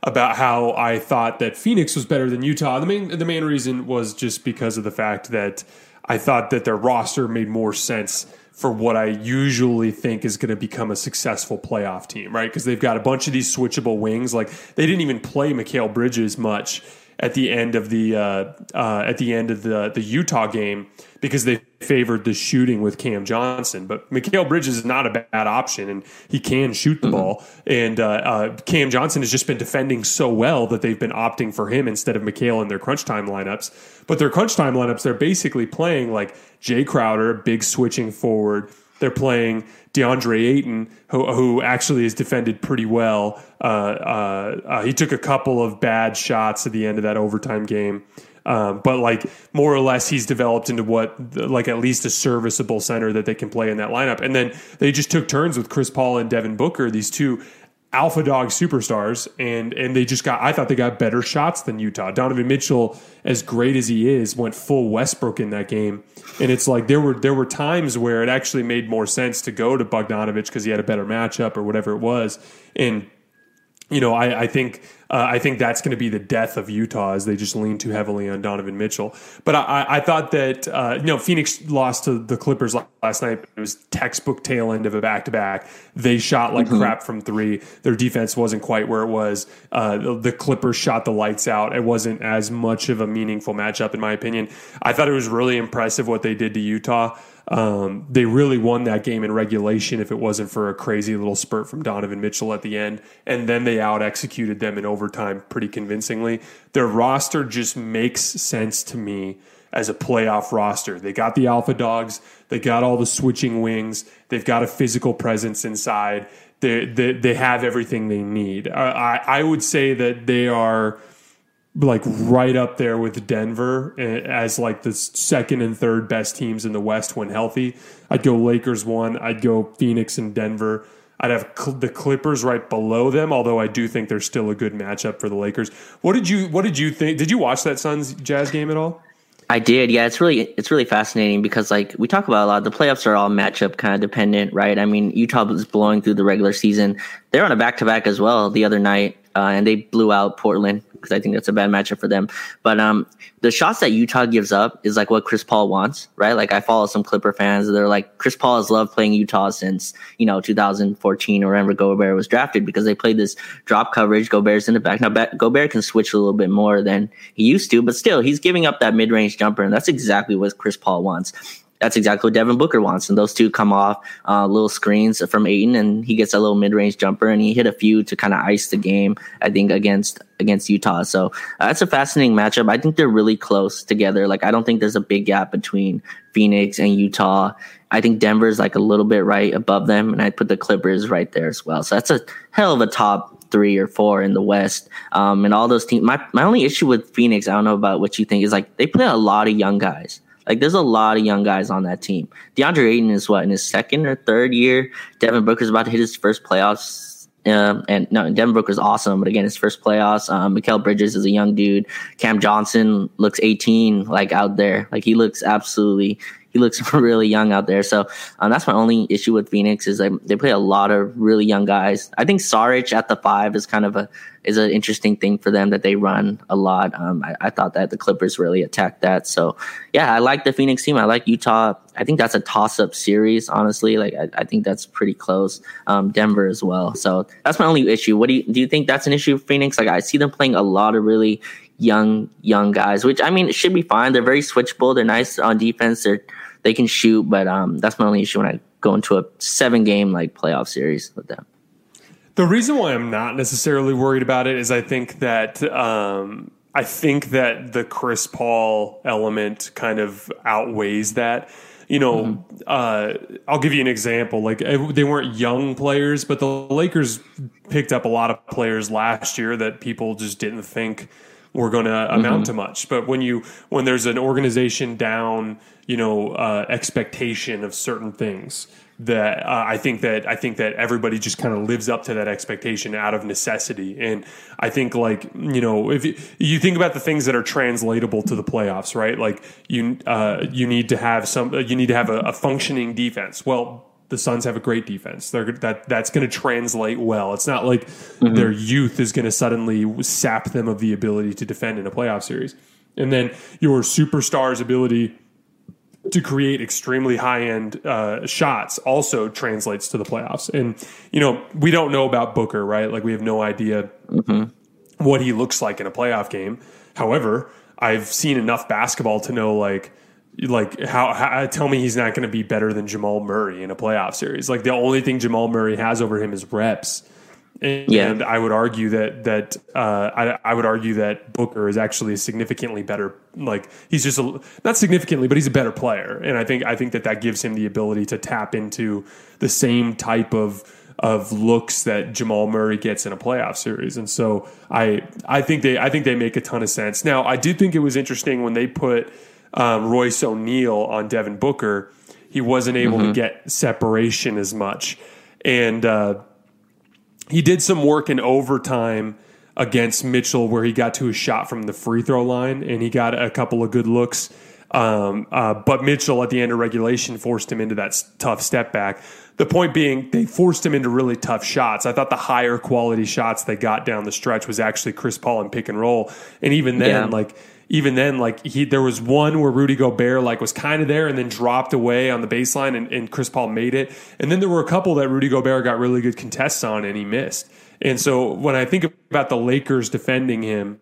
about how I thought that Phoenix was better than Utah. The main the main reason was just because of the fact that I thought that their roster made more sense for what I usually think is going to become a successful playoff team, right? Because they've got a bunch of these switchable wings. Like they didn't even play Mikal Bridges much at the end of the uh, uh, at the end of the the Utah game because they favored the shooting with Cam Johnson. But Mikal Bridges is not a bad option, and he can shoot the ball. And uh, uh, Cam Johnson has just been defending so well that they've been opting for him instead of Mikal in their crunch time lineups. But their crunch time lineups, they're basically playing like Jay Crowder, big switching forward. They're playing DeAndre Ayton, who, who actually has defended pretty well. Uh, uh, uh, he took a couple of bad shots at the end of that overtime game. Um, but like more or less, he's developed into what like at least a serviceable center that they can play in that lineup. And then they just took turns with Chris Paul and Devin Booker, these two alpha dog superstars, and and they just got. I thought they got better shots than Utah. Donovan Mitchell, as great as he is, went full Westbrook in that game, and it's like there were there were times where it actually made more sense to go to Bogdanovic because he had a better matchup or whatever it was, and you know, I, I think uh, I think that's going to be the death of Utah as they just lean too heavily on Donovan Mitchell. But I, I thought that uh, you know Phoenix lost to the Clippers last night. It was textbook tail end of a back to back. They shot like crap from three. Their defense wasn't quite where it was. Uh, the, the Clippers shot the lights out. It wasn't as much of a meaningful matchup in my opinion. I thought it was really impressive what they did to Utah. Um, they really won that game in regulation if it wasn't for a crazy little spurt from Donovan Mitchell at the end. And then they out executed them in overtime pretty convincingly. Their roster just makes sense to me as a playoff roster. They got the alpha dogs, they got all the switching wings, they've got a physical presence inside. they they, they have everything they need. I, I would say that they are like right up there with Denver eh, as like the second and third best teams in the West when healthy. I'd go Lakers one. I'd go Phoenix and Denver. I'd have cl- the Clippers right below them, although I do think they're still a good matchup for the Lakers. What did you What did you think? Did you watch that Suns Jazz game at all? I did. Yeah, it's really it's really fascinating because like we talk about a lot. The playoffs are all matchup kind of dependent, right? I mean, Utah was blowing through the regular season. They're on a back to back as well the other night, uh, and they blew out Portland because I think that's a bad matchup for them. But um, the shots that Utah gives up is like what Chris Paul wants, right? Like I follow some Clipper fans. They're like, Chris Paul has loved playing Utah since, you know, 2014 or whenever Gobert was drafted because they played this drop coverage. Gobert's in the back. Now, Gobert can switch a little bit more than he used to, but still, he's giving up that mid range jumper. And that's exactly what Chris Paul wants that's exactly what Devin Booker wants. And those two come off uh, little screens from Ayton, and he gets a little mid range jumper, and he hit a few to kind of ice the game. I think against against Utah. So uh, that's a fascinating matchup. I think they're really close together. Like I don't think there's a big gap between Phoenix and Utah. I think Denver's like a little bit right above them, and I'd put the Clippers right there as well. So that's a hell of a top three or four in the West. Um, and all those teams. My my only issue with Phoenix, I don't know about what you think, is like they play a lot of young guys. Like there's a lot of young guys on that team. DeAndre Ayton is what in his second or third year. Devin Booker's about to hit his first playoffs. Um, and no, Devin Booker's awesome, but again, his first playoffs. Um, Mikal Bridges is a young dude. Cam Johnson looks 18, like out there. Like he looks absolutely he looks [laughs] really young out there. So um, that's my only issue with Phoenix is they, they play a lot of really young guys. I think Saric at the five is kind of a is an interesting thing for them that they run a lot. Um, I, I, thought that the Clippers really attacked that. So yeah, I like the Phoenix team. I like Utah. I think that's a toss up series. Honestly, like I, I think that's pretty close. Um, Denver as well. So that's my only issue. What do you do? You think that's an issue for Phoenix? Like I see them playing a lot of really young young guys, which I mean it should be fine. They're very switchable. They're nice on defense. They're they can shoot, but um, that's my only issue when I go into a seven game like playoff series with them. The reason why I'm not necessarily worried about it is I think that um, I think that the Chris Paul element kind of outweighs that. You know, mm-hmm. uh, I'll give you an example. Like they weren't young players, but the Lakers picked up a lot of players last year that people just didn't think were going to mm-hmm. amount to much. But when you when there's an organization down you know uh, expectation of certain things that uh, I think that I think that everybody just kind of lives up to that expectation out of necessity, and I think like you know if you, you think about the things that are translatable to the playoffs, right? Like you uh, you need to have some you need to have a, a functioning defense. Well, the Suns have a great defense. They're, that that's going to translate well. It's not like mm-hmm. their youth is going to suddenly sap them of the ability to defend in a playoff series. And then your superstar's ability to create extremely high end uh, shots also translates to the playoffs. And, you know, we don't know about Booker, right? Like, we have no idea mm-hmm. what he looks like in a playoff game. However, I've seen enough basketball to know, like, like how, how tell me he's not going to be better than Jamal Murray in a playoff series. Like the only thing Jamal Murray has over him is reps. And, yeah. and I would argue that that uh, I, I, would argue that Booker is actually a significantly better. Like he's just a, not significantly, but he's a better player, and I think I think that that gives him the ability to tap into the same type of of looks that Jamal Murray gets in a playoff series. And so I I think they I think they make a ton of sense. Now I did think it was interesting when they put um, Royce O'Neale on Devin Booker. He wasn't able mm-hmm. to get separation as much, and. Uh, he did some work in overtime against Mitchell where he got to a shot from the free throw line and he got a couple of good looks. Um, uh, but Mitchell at the end of regulation forced him into that tough step back. The point being, they forced him into really tough shots. I thought the higher quality shots they got down the stretch was actually Chris Paul and pick and roll. And even then, yeah. like even then, like he, there was one where Rudy Gobert like was kind of there and then dropped away on the baseline, and, and Chris Paul made it. And then there were a couple that Rudy Gobert got really good contests on, and he missed. And so when I think about the Lakers defending him,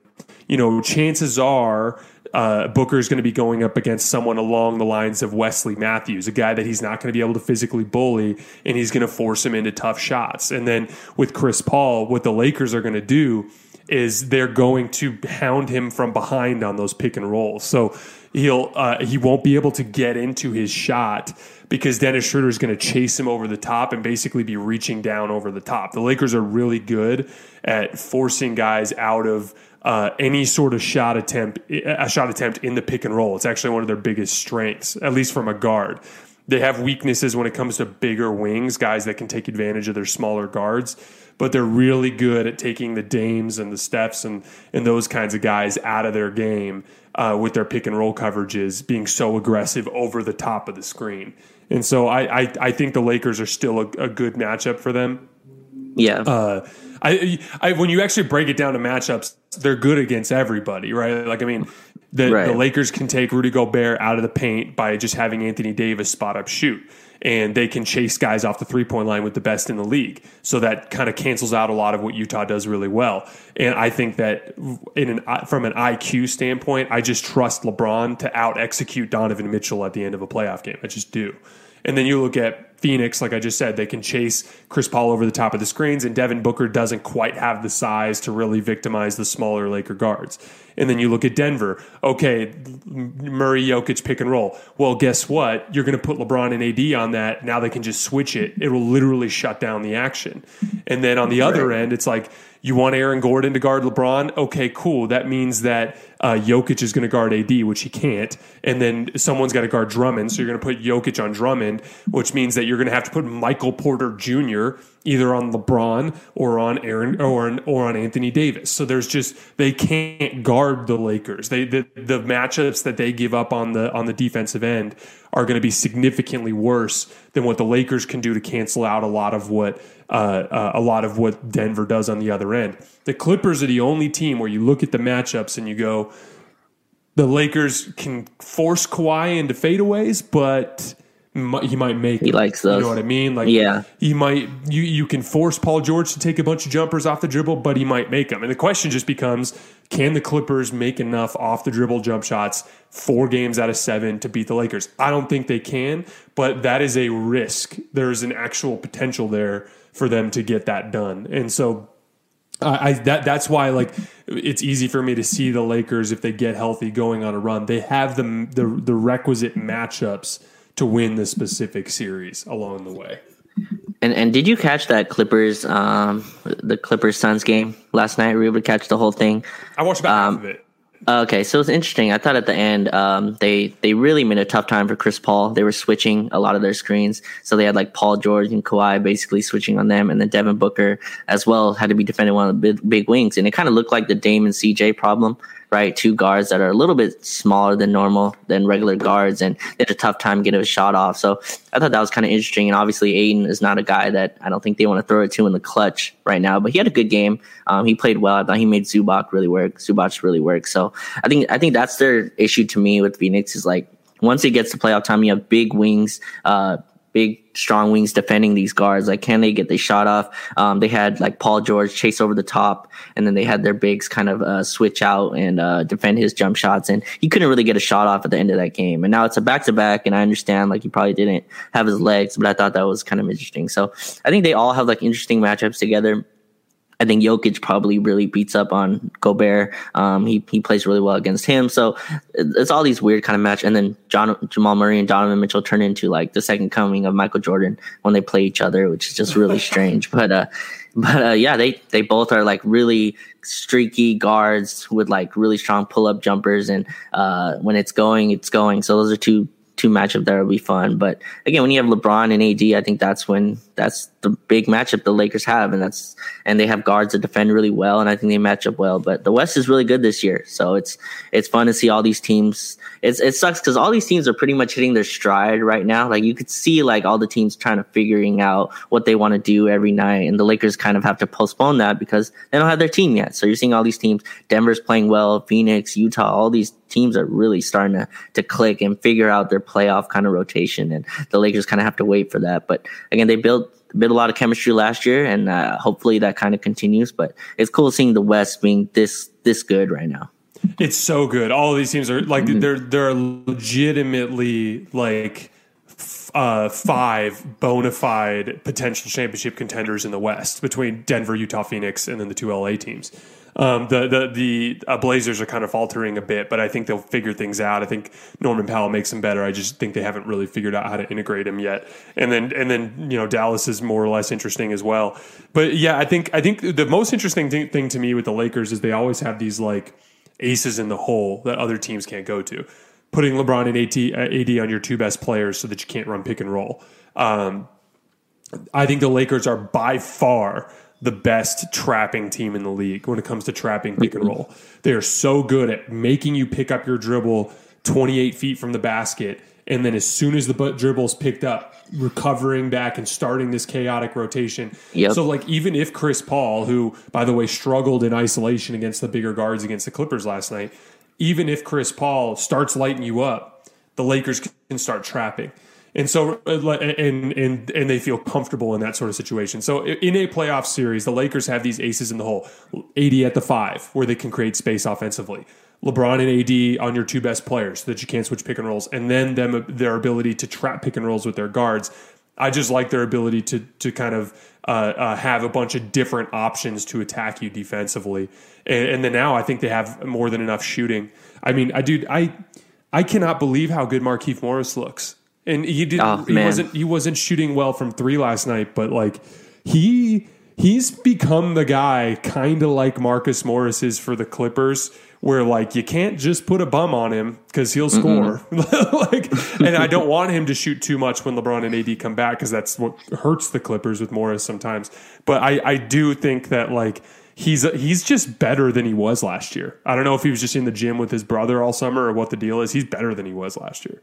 you know, chances are uh, Booker is going to be going up against someone along the lines of Wesley Matthews, a guy that he's not going to be able to physically bully, and he's going to force him into tough shots. And then with Chris Paul, what the Lakers are going to do is they're going to hound him from behind on those pick and rolls. So he'll uh, he won't be able to get into his shot because Dennis Schroeder is going to chase him over the top and basically be reaching down over the top. The Lakers are really good at forcing guys out of uh, any sort of shot attempt, a shot attempt in the pick and roll. It's actually one of their biggest strengths, at least from a guard. They have weaknesses when it comes to bigger wings, guys that can take advantage of their smaller guards, but they're really good at taking the Dames and the Stephs and, and those kinds of guys out of their game uh, with their pick and roll coverages, being so aggressive over the top of the screen. And so I, I, I think the Lakers are still a, a good matchup for them. Yeah. Uh, I, I, when you actually break it down to matchups, they're good against everybody, right? Like, I mean, the, right. the Lakers can take Rudy Gobert out of the paint by just having Anthony Davis spot up shoot, and they can chase guys off the three point line with the best in the league. So that kind of cancels out a lot of what Utah does really well. And I think that in an from an IQ standpoint, I just trust LeBron to out execute Donovan Mitchell at the end of a playoff game. I just do. And then you look at Phoenix, like I just said, they can chase Chris Paul over the top of the screens, and Devin Booker doesn't quite have the size to really victimize the smaller Laker guards. And then you look at Denver. Okay, Murray Jokic pick and roll. Well, guess what? You're going to put LeBron and AD on that. Now they can just switch it. It will literally shut down the action. And then on the other end, it's like you want Aaron Gordon to guard LeBron? Okay, cool. That means that uh, Jokic is going to guard AD, which he can't. And then someone's got to guard Drummond. So you're going to put Jokic on Drummond, which means that you're going to have to put Michael Porter Jr. either on LeBron or on Aaron or on, or on Anthony Davis. So there's just they can't guard the Lakers. They the, the matchups that they give up on the on the defensive end are going to be significantly worse than what the Lakers can do to cancel out a lot of what uh, uh, a lot of what Denver does on the other end. The Clippers are the only team where you look at the matchups and you go, the Lakers can force Kawhi into fadeaways, but he might make. He likes those. You know what I mean? Like, yeah, he might. You you can force Paul George to take a bunch of jumpers off the dribble, but he might make them. And the question just becomes: Can the Clippers make enough off the dribble jump shots four games out of seven to beat the Lakers? I don't think they can, but that is a risk. There is an actual potential there for them to get that done. And so I that that's why like it's easy for me to see the Lakers if they get healthy going on a run. They have the the, the requisite matchups to win the specific series along the way. And and did you catch that Clippers um the Clippers Suns game last night? Were you able to catch the whole thing? I watched about um, half of it. Okay, so it's interesting. I thought at the end, um, they they really made a tough time for Chris Paul. They were switching a lot of their screens, so they had like Paul George and Kawhi basically switching on them, and then Devin Booker as well had to be defending one of the big, big wings, and it kind of looked like the Dame and CJ problem right? Two guards that are a little bit smaller than normal than regular guards, and they had a tough time getting a shot off. So I thought that was kind of interesting. And obviously, Ayton is not a guy that I don't think they want to throw it to in the clutch right now. But he had a good game. Um, he played well. I thought he made Zubac really work. Zubac really work. So I think I think that's their issue to me with Phoenix is like once it gets to playoff time, you have big wings. Uh, big strong wings defending these guards. Like, can they get the shot off? Um, they had like Paul George chase over the top, and then they had their bigs kind of uh, switch out and uh, defend his jump shots. And he couldn't really get a shot off at the end of that game. And now it's a back to back, and I understand like he probably didn't have his legs, but I thought that was kind of interesting. So I think they all have like interesting matchups together. I think Jokic probably really beats up on Gobert. Um, he he plays really well against him. So it's all these weird kind of match. And then John, Jamal Murray and Donovan Mitchell turn into like the second coming of Michael Jordan when they play each other, which is just really [laughs] strange. But uh, but uh, yeah, they they both are like really streaky guards with like really strong pull up jumpers, and uh, when it's going, it's going. So those are two two matchup that will be fun. But again, when you have LeBron and AD, I think that's when that's the big matchup the Lakers have, and that's and they have guards that defend really well, and I think they match up well. But the West is really good this year, so it's it's fun to see all these teams. It's it sucks because all these teams are pretty much hitting their stride right now. Like you could see like all the teams trying to figuring out what they want to do every night, and the Lakers kind of have to postpone that because they don't have their team yet. So you're seeing all these teams. Denver's playing well, Phoenix, Utah, all these teams are really starting to to click and figure out their playoff kind of rotation, and the Lakers kind of have to wait for that. But again, they built built a lot of chemistry last year, and uh, hopefully that kind of continues. But it's cool seeing the West being this this good right now. It's so good. All of these teams are like mm-hmm. they're they're legitimately like uh, five bona fide potential championship contenders in the West between Denver, Utah, Phoenix, and then the two LA teams. Um, the the the uh, Blazers are kind of faltering a bit, but I think they'll figure things out. I think Norman Powell makes them better. I just think they haven't really figured out how to integrate him yet. And then and then you know Dallas is more or less interesting as well. But yeah, I think I think the most interesting thing, thing to me with the Lakers is they always have these like aces in the hole that other teams can't go to. Putting LeBron and AD, AD on your two best players so that you can't run pick and roll. Um, I think the Lakers are by far the best trapping team in the league when it comes to trapping pick and roll. They are so good at making you pick up your dribble 28 feet from the basket. And then as soon as the dribble is picked up, recovering back and starting this chaotic rotation. Yep. So, like, even if Chris Paul, who, by the way, struggled in isolation against the bigger guards against the Clippers last night, even if Chris Paul starts lighting you up, the Lakers can start trapping and so uh, and and and they feel comfortable in that sort of situation. So in a playoff series, the Lakers have these aces in the hole. AD at the five, where they can create space offensively. LeBron and AD on your two best players, so that you can't switch pick and rolls, and then them their ability to trap pick and rolls with their guards. I just like their ability to to kind of uh, uh, have a bunch of different options to attack you defensively, and, and then now I think they have more than enough shooting. I mean, I do I I cannot believe how good Markieff Morris looks and he didn't. Oh, he wasn't. He wasn't shooting well from three last night, but like he he's become the guy, kind of like Marcus Morris is for the Clippers, where like you can't just put a bum on him because he'll score. [laughs] like, and I don't [laughs] want him to shoot too much when LeBron and AD come back because that's what hurts the Clippers with Morris sometimes. But I I do think that like he's he's just better than he was last year. I don't know if he was just in the gym with his brother all summer or what the deal is. He's better than he was last year.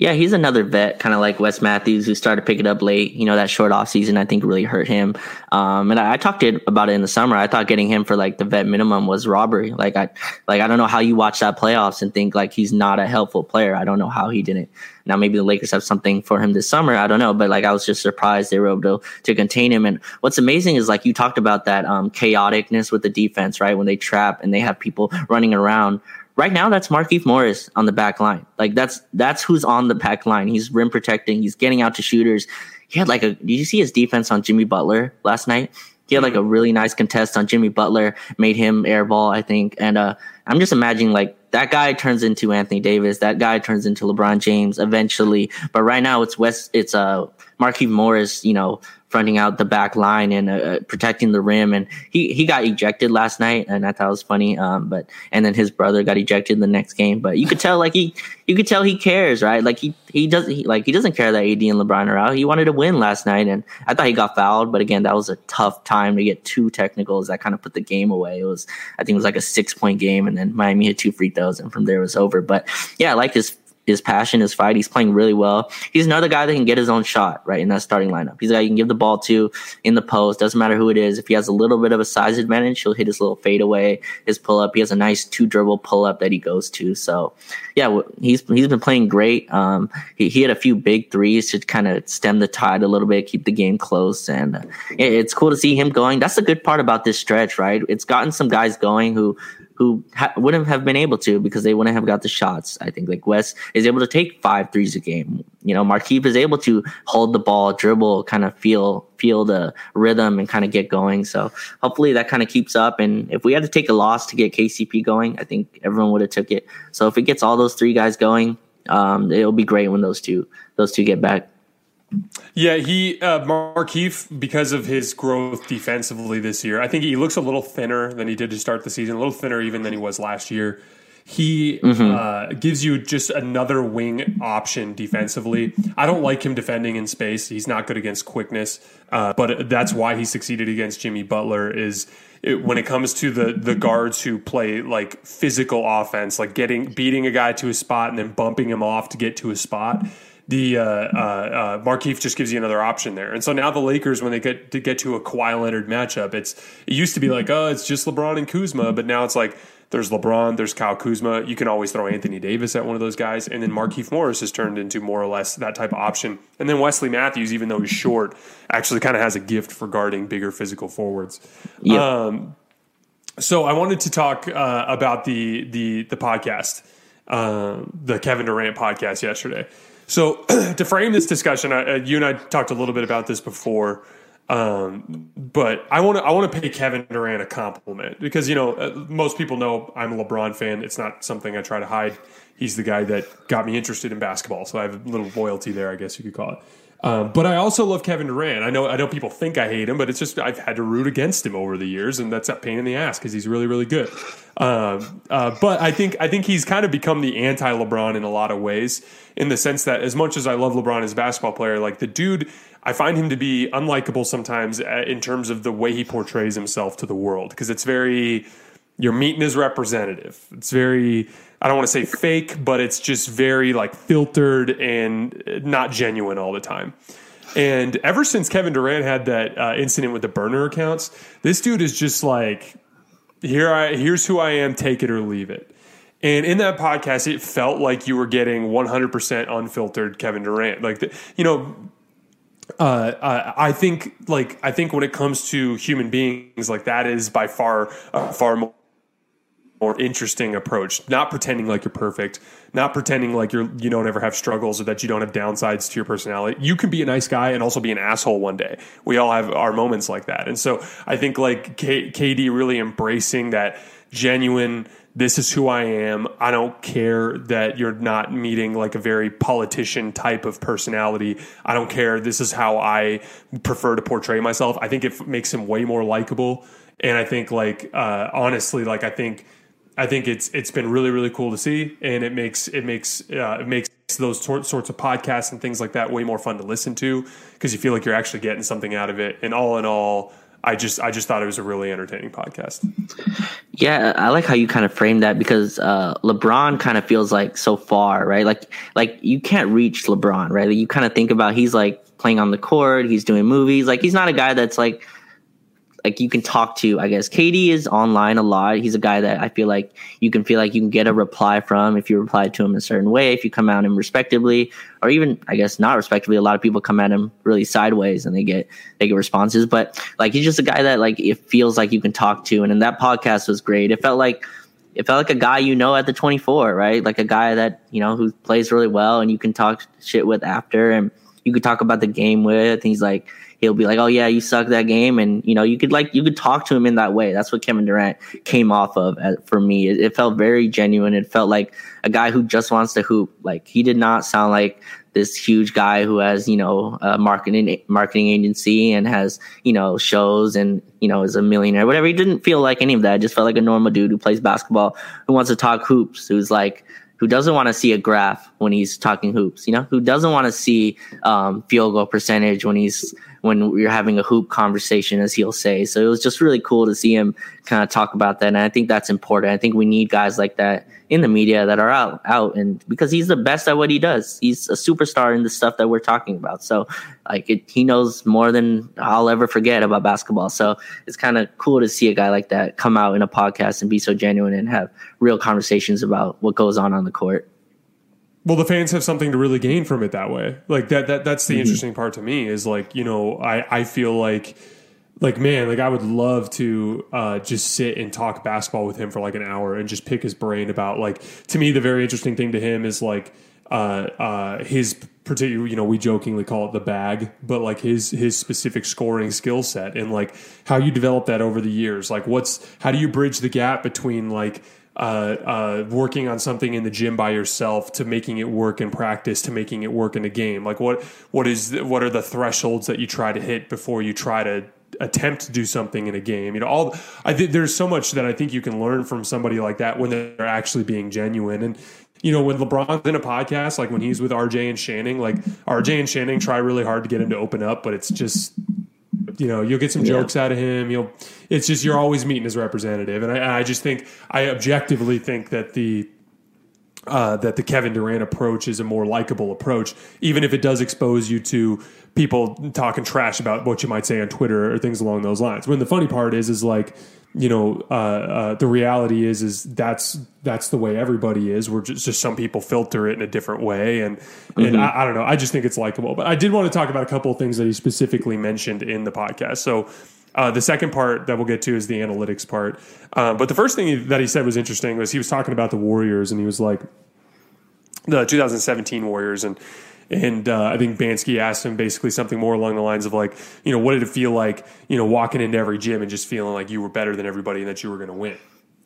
Yeah, he's another vet, kind of like Wes Matthews, who started picking up late. You know, that short off season, I think, really hurt him. Um, and I, I, talked to about it in the summer. I thought getting him for like the vet minimum was robbery. Like I, like I don't know how you watch that playoffs and think like he's not a helpful player. I don't know how he didn't. Now maybe the Lakers have something for him this summer. I don't know, but like I was just surprised they were able to to contain him. And what's amazing is like you talked about that um, chaoticness with the defense, right? When they trap and they have people running around right now that's Markieff Morris on the back line. Like that's that's who's on the back line. He's rim protecting. He's getting out to shooters. He had like a. Did you see his defense on Jimmy Butler last night? He had like a really nice contest on Jimmy Butler, made him airball, I think. And uh, I'm just imagining like that guy turns into Anthony Davis, that guy turns into LeBron James eventually. But right now it's West, it's uh Markieff Morris, you know, fronting out the back line and uh, uh, protecting the rim. And he, he got ejected last night, and I thought it was funny. Um, but and then his brother got ejected the next game. But you could tell, like he, you could tell he cares, right? Like he he doesn't he, like he doesn't care that AD and LeBron are out. He wanted to win last night, and I thought he got fouled. But again, that was a tough time to get two technicals that kind of put the game away. It was I think it was like a six point game, and then Miami hit two free throws, and from there it was over. But yeah, I like his his passion, his fight. He's playing really well. He's another guy that can get his own shot right in that starting lineup. He's a guy you can give the ball to in the post. Doesn't matter who it is. If he has a little bit of a size advantage, he'll hit his little fadeaway, his pull up. He has a nice two dribble pull up that he goes to. So yeah, he's he's been playing great. Um, he, he had a few big threes to kind of stem the tide a little bit, keep the game close, and uh, it's cool to see him going. That's the good part about this stretch, right? It's gotten some guys going who who ha- wouldn't have been able to because they wouldn't have got the shots. I think like Wes is able to take five threes a game. You know, Markieff is able to hold the ball, dribble, kind of feel feel the rhythm and kind of get going. So hopefully that kind of keeps up. And if we had to take a loss to get KCP going, I think everyone would have took it. So if it gets all those three guys going, um, it'll be great when those two those two get back. Yeah, he uh, Markieff because of his growth defensively this year. I think he looks a little thinner than he did to start the season. A little thinner even than he was last year. He mm-hmm. uh, gives you just another wing option defensively. I don't like him defending in space. He's not good against quickness, uh, but that's why he succeeded against Jimmy Butler. Is it, when it comes to the the guards who play like physical offense, like getting beating a guy to a spot and then bumping him off to get to a spot the uh, uh, uh, Markieff just gives you another option there. And so now the Lakers, when they get to get to a Kawhi Leonard matchup, it's it used to be like, oh, it's just LeBron and Kuzma, but now it's like there's LeBron, there's Kyle Kuzma. You can always throw Anthony Davis at one of those guys, and then Markieff Morris has turned into more or less that type of option. And then Wesley Matthews, even though he's short, actually kind of has a gift for guarding bigger physical forwards. Yeah. Um, so I wanted to talk uh, about the the the podcast, uh, the Kevin Durant podcast yesterday. So [clears throat] to frame this discussion, I, you and I talked a little bit about this before. Um, but I want to I want to pay Kevin Durant a compliment because you know uh, most people know I'm a LeBron fan. It's not something I try to hide. He's the guy that got me interested in basketball, so I have a little loyalty there, I guess you could call it. Um, but I also love Kevin Durant. I know I know people think I hate him, but it's just I've had to root against him over the years, and that's a pain in the ass because he's really really good. Um, uh, but I think I think he's kind of become the anti LeBron in a lot of ways, in the sense that as much as I love LeBron as a basketball player, like the dude, I find him to be unlikable sometimes uh, in terms of the way he portrays himself to the world because it's very you're meeting his representative. It's very I don't want to say fake, but it's just very like filtered and not genuine all the time. And ever since Kevin Durant had that uh, incident with the burner accounts, this dude is just like, here I here's who I am, take it or leave it. And in that podcast, it felt like you were getting 100% unfiltered Kevin Durant. Like, the, you know, uh, I think like I think when it comes to human beings, like that is by far uh, far more more interesting approach. Not pretending like you're perfect, not pretending like you're you don't ever have struggles or that you don't have downsides to your personality. You can be a nice guy and also be an asshole one day. We all have our moments like that. And so I think like K- KD really embracing that genuine this is who I am. I don't care that you're not meeting like a very politician type of personality. I don't care. This is how I prefer to portray myself. I think it makes him way more likable. And I think like uh, honestly, like I think I think it's it's been really really cool to see, and it makes it makes uh, it makes those sorts of podcasts and things like that way more fun to listen to because you feel like you're actually getting something out of it. And all in all, I just I just thought it was a really entertaining podcast. Yeah, I like how you kind of frame that because uh, LeBron kind of feels like so far, right? Like like you can't reach LeBron, right? Like you kind of think about he's like playing on the court, he's doing movies, like he's not a guy that's like like you can talk to. I guess KD is online a lot. He's a guy that I feel like you can feel like you can get a reply from if you reply to him a certain way, if you come at him respectively, or even I guess not respectively. A lot of people come at him really sideways and they get they get responses. But like he's just a guy that like it feels like you can talk to. And in that podcast was great. It felt like it felt like a guy you know at the 24, right? Like a guy that you know who plays really well and you can talk shit with after, and you could talk about the game with. And he's like he'll be like, "Oh yeah, you suck that game," and you know, you could like you could talk to him in that way. That's what Kevin Durant came off of for me. It, it felt very genuine. It felt like a guy who just wants to hoop. Like he did not sound like this huge guy who has you know a marketing marketing agency and has you know shows and you know is a millionaire whatever he didn't feel like any of that it just felt like a normal dude who plays basketball who wants to talk hoops who's like who doesn't want to see a graph when he's talking hoops you know who doesn't want to see um, field goal percentage when he's when we are having a hoop conversation, as he'll say. So it was just really cool to see him kind of talk about that. And I think that's important. I think we need guys like that in the media that are out, out, and because he's the best at what he does. He's a superstar in the stuff that we're talking about. So like it, he knows more than I'll ever forget about basketball. So it's kind of cool to see a guy like that come out in a podcast and be so genuine and have real conversations about what goes on on the court. Well, the fans have something to really gain from it that way. Like that that that's the mm-hmm. interesting part to me is like, you know, I I feel like like man, like I would love to uh, just sit and talk basketball with him for like an hour and just pick his brain about like to me the very interesting thing to him is like uh, uh, his particular you know we jokingly call it the bag but like his his specific scoring skill set and like how you develop that over the years like what's how do you bridge the gap between like uh, uh, working on something in the gym by yourself to making it work in practice to making it work in a game? Like what what is what are the thresholds that you try to hit before you try to attempt to do something in a game? You know all i think there's so much that i think you can learn from somebody like that when they're actually being genuine. And you know, when LeBron's in a podcast, like when he's with RJ and Channing, like RJ and Channing try really hard to get him to open up, but it's just you know you'll get some yeah. jokes out of him you'll it's just you're always meeting his representative and I, I just think i objectively think that the uh, that the Kevin Durant approach is a more likable approach, even if it does expose you to people talking trash about what you might say on Twitter or things along those lines. When the funny part is, is like, you know, uh, uh, the reality is, is that's that's the way everybody is. We're just, just some people filter it in a different way, and mm-hmm. and I, I, don't know. I just think it's likable. But I did want to talk about a couple of things that he specifically mentioned in the podcast. So. Uh, the second part that we'll get to is the analytics part. Uh, but the first thing that he said was interesting was he was talking about the Warriors and he was like the 2017 Warriors and And uh, I think Bansky asked him basically something more along the lines of like, you know, what did it feel like, you know, walking into every gym and just feeling like you were better than everybody and that you were going to win.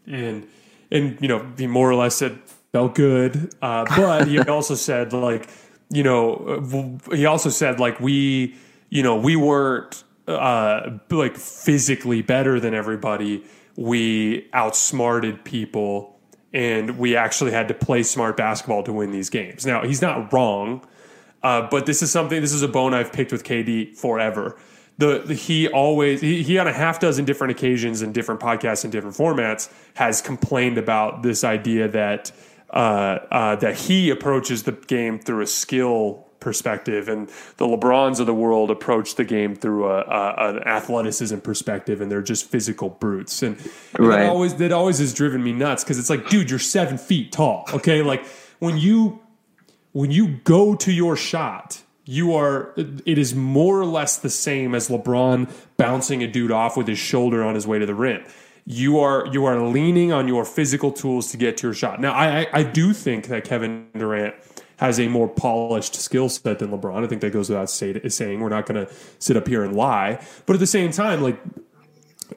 And and you know, he more or less said felt good, uh, [laughs] but he also said like, you know, he also said like we, you know, we weren't uh, like physically better than everybody. We outsmarted people and we actually had to play smart basketball to win these games. Now, he's not wrong, uh, but this is something, this is a bone I've picked with KD forever. The, the he always he, he on a half dozen different occasions in different podcasts and different formats has complained about this idea that uh, uh, that he approaches the game through a skill perspective, and the LeBrons of the world approach the game through a, a an athleticism perspective, and they're just physical brutes. And, and right. that always that always has driven me nuts because it's like, dude, you're seven feet tall. Okay, like when you when you go to your shot, you are it is more or less the same as LeBron bouncing a dude off with his shoulder on his way to the rim. You are you are leaning on your physical tools to get to your shot. Now, I I, do think that Kevin Durant has a more polished skill set than LeBron. I think that goes without say, saying. We're not going to sit up here and lie, but at the same time, like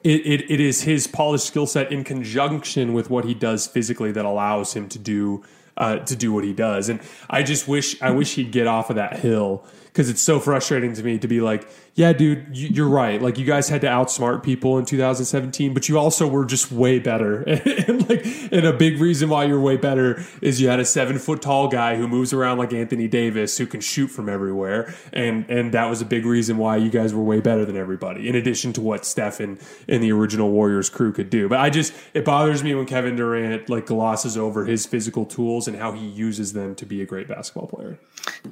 it, it, it is his polished skill set in conjunction with what he does physically that allows him to do uh, to do what he does. And I just wish I wish he'd get off of that hill because it's so frustrating to me to be like, yeah, dude, you're right. Like you guys had to outsmart people in 2017, but you also were just way better. [laughs] and like, and a big reason why you're way better is you had a seven foot tall guy who moves around like Anthony Davis, who can shoot from everywhere, and and that was a big reason why you guys were way better than everybody. In addition to what Steph and, and the original Warriors crew could do, but I just it bothers me when Kevin Durant like glosses over his physical tools and how he uses them to be a great basketball player.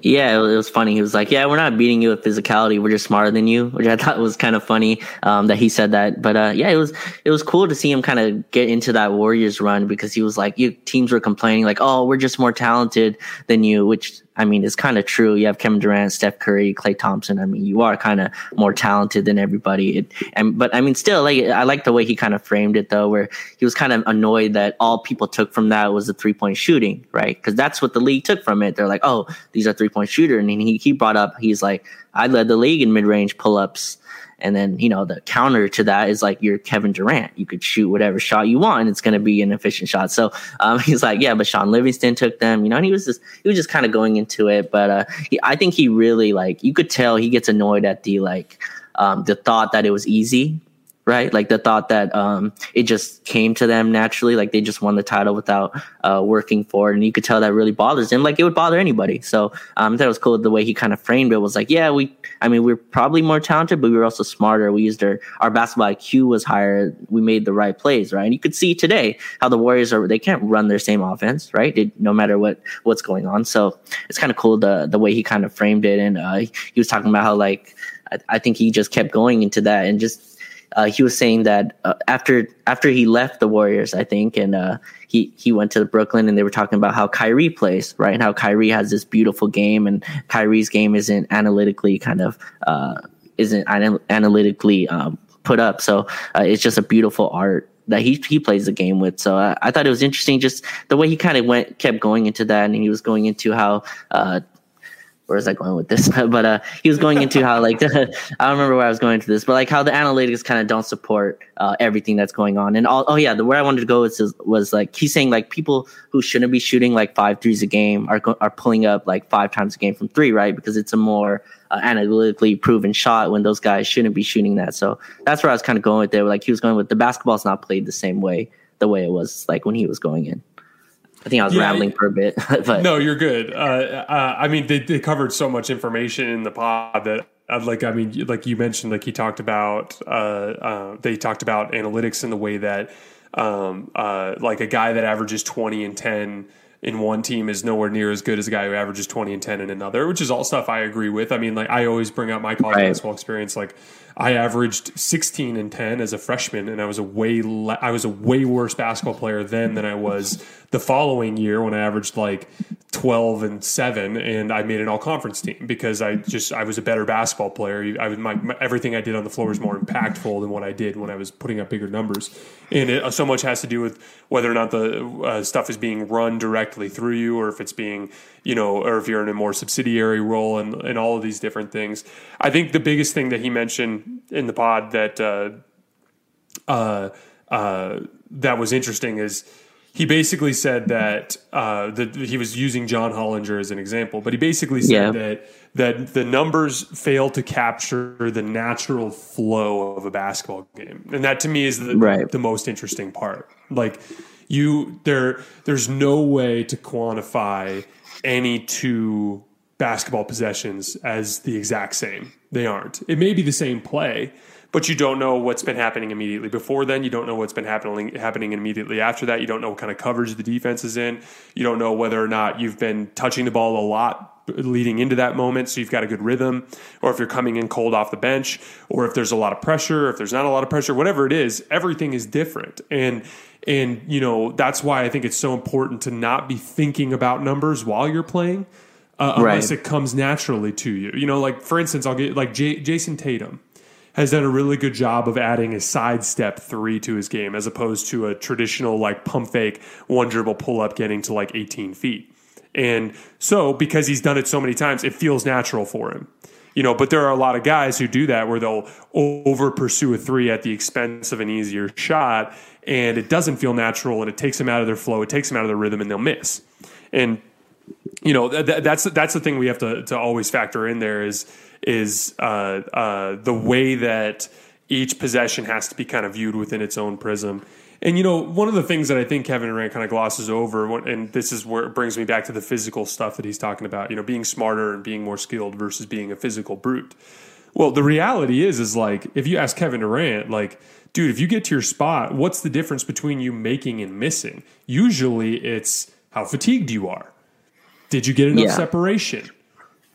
Yeah, it was funny. He was like, "Yeah, we're not beating you with physicality. We're just smarter than you," which I thought was kind of funny um, that he said that. But uh, yeah, it was it was cool to see him kind of get into that Warriors run because he was like, you, teams were complaining like, "Oh, we're just more talented than you," which I mean, it's kind of true. You have Kevin Durant, Steph Curry, Klay Thompson. I mean, you are kind of more talented than everybody. It, and but I mean, still, like I like the way he kind of framed it though, where he was kind of annoyed that all people took from that was the three point shooting, right? Because that's what the league took from it. They're like, oh, these are three point shooter, and he he brought up, he's like, I led the league in mid range pull ups and then, you know, the counter to that is like you're Kevin Durant. You could shoot whatever shot you want. and It's going to be an efficient shot. So um, [laughs] he's like, yeah, but Shaun Livingston took them, you know, and he was just, he was just kind of going into it. But uh, he, I think he really like, you could tell he gets annoyed at the like, um, the thought that it was easy right? Like the thought that um, it just came to them naturally, like they just won the title without uh, working for it. And you could tell that really bothers him, like it would bother anybody. So um, that was cool. The way he kind of framed it was like, yeah, we, I mean, we are probably more talented, but we were also smarter. We used our, our basketball IQ was higher. We made the right plays, right? And you could see today how the Warriors are, they can't run their same offense, right? It, no matter what, what's going on. So it's kind of cool the, the way he kind of framed it. And uh, he was talking about how like, I, I think he just kept going into that and just, uh, he was saying that uh, after after he left the Warriors, I think, and uh, he he went to Brooklyn, and they were talking about how Kyrie plays, right? And how Kyrie has this beautiful game, and Kyrie's game isn't analytically kind of uh, isn't anal- analytically um, put up, so uh, it's just a beautiful art that he he plays the game with. So I, I thought it was interesting, just the way he kind of went, kept going into that, and he was going into how uh, where was I going with this? [laughs] but uh, he was going into how like [laughs] I don't remember where I was going to this, but like how the analytics kind of don't support uh, everything that's going on. And all, oh yeah, the where I wanted to go was was like he's saying like people who shouldn't be shooting like five threes a game are are pulling up like five times a game from three, right? Because it's a more uh, analytically proven shot when those guys shouldn't be shooting that. So that's where I was kind of going with there. Like he was going with the basketball's not played the same way the way it was like when he was going in. I think I was yeah, rambling for a bit. [laughs] but no, you're good. Uh, uh, I mean, they, they covered so much information in the pod that uh, like I mean, like you mentioned, like he talked about, uh, uh, they talked about analytics in the way that, um, uh, like a guy that averages twenty and ten in one team is nowhere near as good as a guy who averages twenty and ten in another, which is all stuff I agree with. I mean, like I always bring up my college right. basketball experience, like I averaged 16 and 10 as a freshman, and I was a way le- I was a way worse basketball player then than I was the following year when I averaged like 12 and 7 and I made an all conference team because I just I was a better basketball player. I was my, my, everything I did on the floor was more impactful than what I did when I was putting up bigger numbers. And it, so much has to do with whether or not the uh, stuff is being run directly through you or if it's being, you know, or if you're in a more subsidiary role and, and all of these different things. I think the biggest thing that he mentioned in the pod that, uh, uh, uh, that was interesting is he basically said that uh, that he was using John Hollinger as an example, but he basically said Yeah. that that the numbers fail to capture the natural flow of a basketball game, and that to me is the Right. the most interesting part. Like you, there, there's no way to quantify any two basketball possessions as the exact same. They aren't. It may be the same play, but you don't know what's been happening immediately before then. You don't know what's been happening happening immediately after that. You don't know what kind of coverage the defense is in. You don't know whether or not you've been touching the ball a lot leading into that moment, so you've got a good rhythm, or if you're coming in cold off the bench, or if there's a lot of pressure, if there's not a lot of pressure, whatever it is, everything is different. And and you know that's why I think it's so important to not be thinking about numbers while you're playing, uh, unless Right. it comes naturally to you. You know, like for instance, I'll get like J- Jayson Tatum has done a really good job of adding a sidestep three to his game as opposed to a traditional like pump fake one dribble pull up getting to like 18 feet. And so because he's done it so many times, it feels natural for him. You know, but there are a lot of guys who do that where they'll over pursue a three at the expense of an easier shot, and it doesn't feel natural, and it takes them out of their flow, it takes them out of their rhythm, and they'll miss. And you know th- th- that's that's the thing we have to to always factor in there is is uh, uh, the way that each possession has to be kind of viewed within its own prism. And you know, one of the things that I think Kevin Durant kind of glosses over, and this is where it brings me back to the physical stuff that he's talking about. You know, being smarter and being more skilled versus being a physical brute. Well, the reality is, is like if you ask Kevin Durant, like, dude, if you get to your spot, what's the difference between you making and missing? Usually, it's how fatigued you are. Did you get enough Yeah. separation?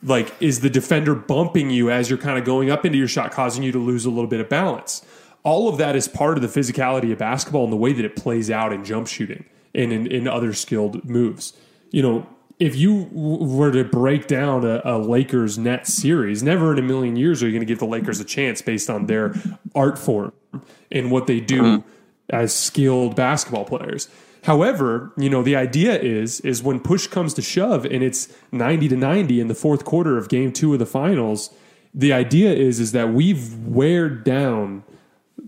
Like, is the defender bumping you as you're kind of going up into your shot, causing you to lose a little bit of balance? All of that is part of the physicality of basketball and the way that it plays out in jump shooting and in, in other skilled moves. You know, if you w- were to break down a, a Lakers net series, never in a million years are you going to give the Lakers a chance based on their art form and what they do mm-hmm. as skilled basketball players. However, you know, the idea is is when push comes to shove and it's 90 to 90 in the fourth quarter of game 2 of the finals, the idea is is that we've weared down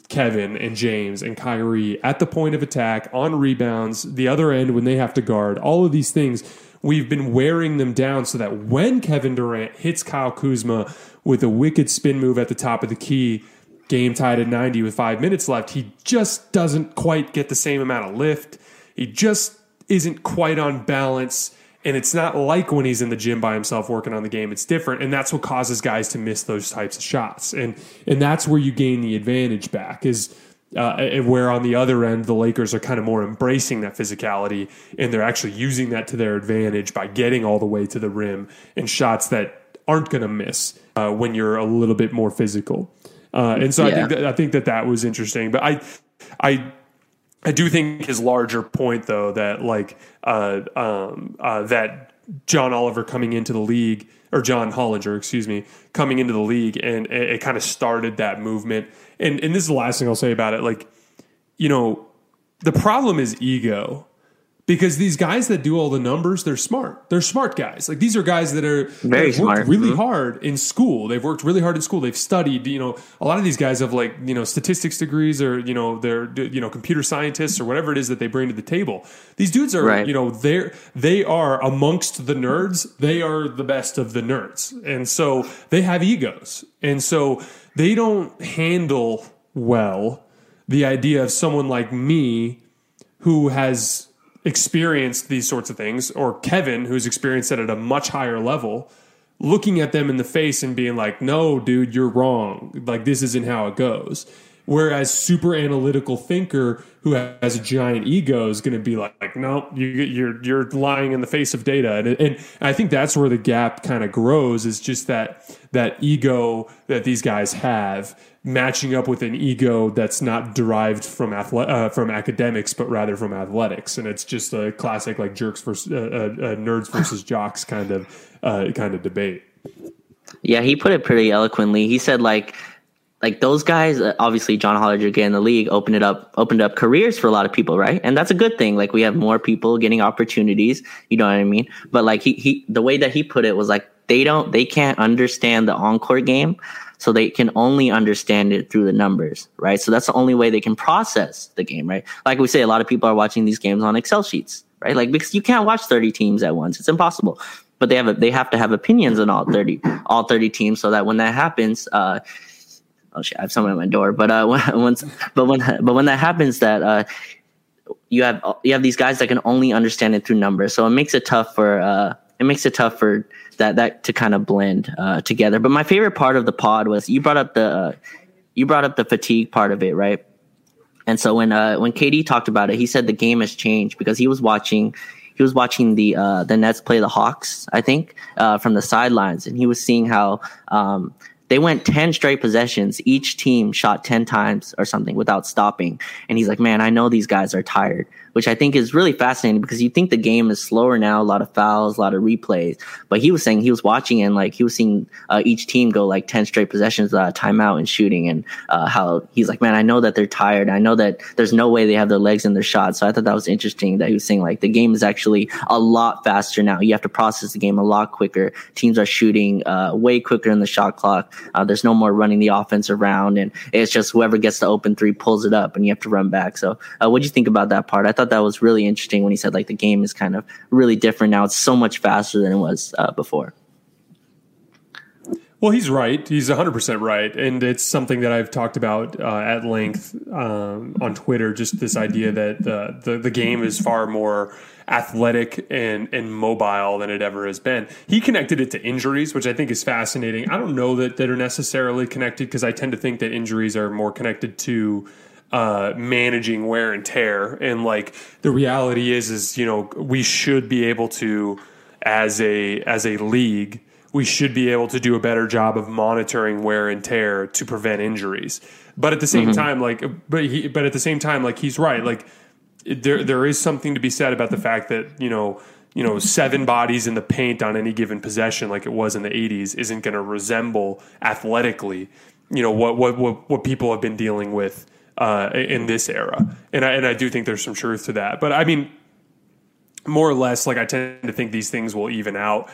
Kevin and James and Kyrie at the point of attack, on rebounds, the other end when they have to guard, all of these things. We've been wearing them down so that when Kevin Durant hits Kyle Kuzma with a wicked spin move at the top of the key, game tied at 90 with five minutes left, he just doesn't quite get the same amount of lift. He just isn't quite on balance. And it's not like when he's in the gym by himself working on the game. It's different, and that's what causes guys to miss those types of shots. And and that's where you gain the advantage back. Is uh, where on the other end the Lakers are kind of more embracing that physicality, and they're actually using that to their advantage by getting all the way to the rim and shots that aren't going to miss uh, when you're a little bit more physical. Uh, and so I think that, I think that that was interesting. But I I I do think his larger point, though, that like uh, um, uh, that John Oliver coming into the league, or John Hollinger, excuse me, coming into the league, and it, it kind of started that movement. And and this is the last thing I'll say about it. Like, you know, the problem is ego. Because these guys that do all the numbers, they're smart. They're smart guys. Like these are guys that are Very worked really Mhm. hard in school. They've worked really hard in school. They've studied. You know, a lot of these guys have like you know statistics degrees or you know they're you know computer scientists or whatever it is that they bring to the table. These dudes are Right. you know they're they are amongst the nerds. They are the best of the nerds, and so they have egos, and so they don't handle well the idea of someone like me who has experienced these sorts of things, or Kevin, who's experienced it at a much higher level, looking at them in the face and being like, no, dude, you're wrong. Like, this isn't how it goes. Whereas super analytical thinker who has a giant ego is going to be like, like no, you, you're you're lying in the face of data, and, and I think that's where the gap kind of grows. Is just that that ego that these guys have matching up with an ego that's not derived from athle- uh, from academics, but rather from athletics, and it's just a classic like jerks versus uh, uh, uh, nerds versus [laughs] jocks kind of uh, kind of debate. Yeah, he put it pretty eloquently. He said like like those guys, uh, obviously John Hollinger getting the league opened it up, opened up careers for a lot of people, right? And that's a good thing. Like we have more people getting opportunities. You know what I mean? But like he, he, the way that he put it was like they don't, they can't understand the encore game, so they can only understand it through the numbers, right? So that's the only way they can process the game, right? Like we say, a lot of people are watching these games on Excel sheets, right? Like because you can't watch thirty teams at once; it's impossible. But they have a, they have to have opinions on all thirty all thirty teams, so that when that happens. uh oh shit, I have someone at my door. But uh, [laughs] once, but when, but when that happens, that uh, you have you have these guys that can only understand it through numbers, so it makes it tough for uh, it makes it tough for that that to kind of blend uh, together. But my favorite part of the pod was you brought up the uh, you brought up the fatigue part of it, right? And so when uh, when KD talked about it, he said the game has changed because he was watching he was watching the uh, the Nets play the Hawks, I think, uh, from the sidelines, and he was seeing how um, they went 10 straight possessions. Each team shot 10 times or something without stopping. And he's like, man, I know these guys are tired which I think is really fascinating because you think the game is slower now, a lot of fouls, a lot of replays. But he was saying he was watching and like he was seeing uh, each team go like 10 straight possessions without timeout and shooting. And uh, how he's like, man, I know that they're tired. I know that there's no way they have their legs in their shot. So I thought that was interesting that he was saying like the game is actually a lot faster now. You have to process the game a lot quicker. Teams are shooting uh, way quicker in the shot clock. Uh, there's no more running the offense around. And it's just whoever gets the open three pulls it up and you have to run back. So uh, what do you think about that part? I thought that was really interesting when he said like the game is kind of really different now. It's so much faster than it was uh, before. Well, he's right. He's 100% right. And it's something that I've talked about uh, at length um, on Twitter just this idea that the, the, the, game is far more athletic and, and mobile than it ever has been. He connected it to injuries, which I think is fascinating. I don't know that, that are necessarily connected because I tend to think that injuries are more connected to uh, managing wear and tear. And like the reality is, is you know we should be able to, as a as a league, we should be able to do a better job of monitoring wear and tear to prevent injuries. But at the same mm-hmm. time, like, but he, but at the same time, like he's right. Like there there is something to be said about the fact that you know you know, seven bodies in the paint on any given possession, like it was in the '80s, isn't going to resemble athletically, you know, what what what what people have been dealing with uh, in this era, and I and I do think there's some truth to that. But I mean, more or less, like I tend to think these things will even out.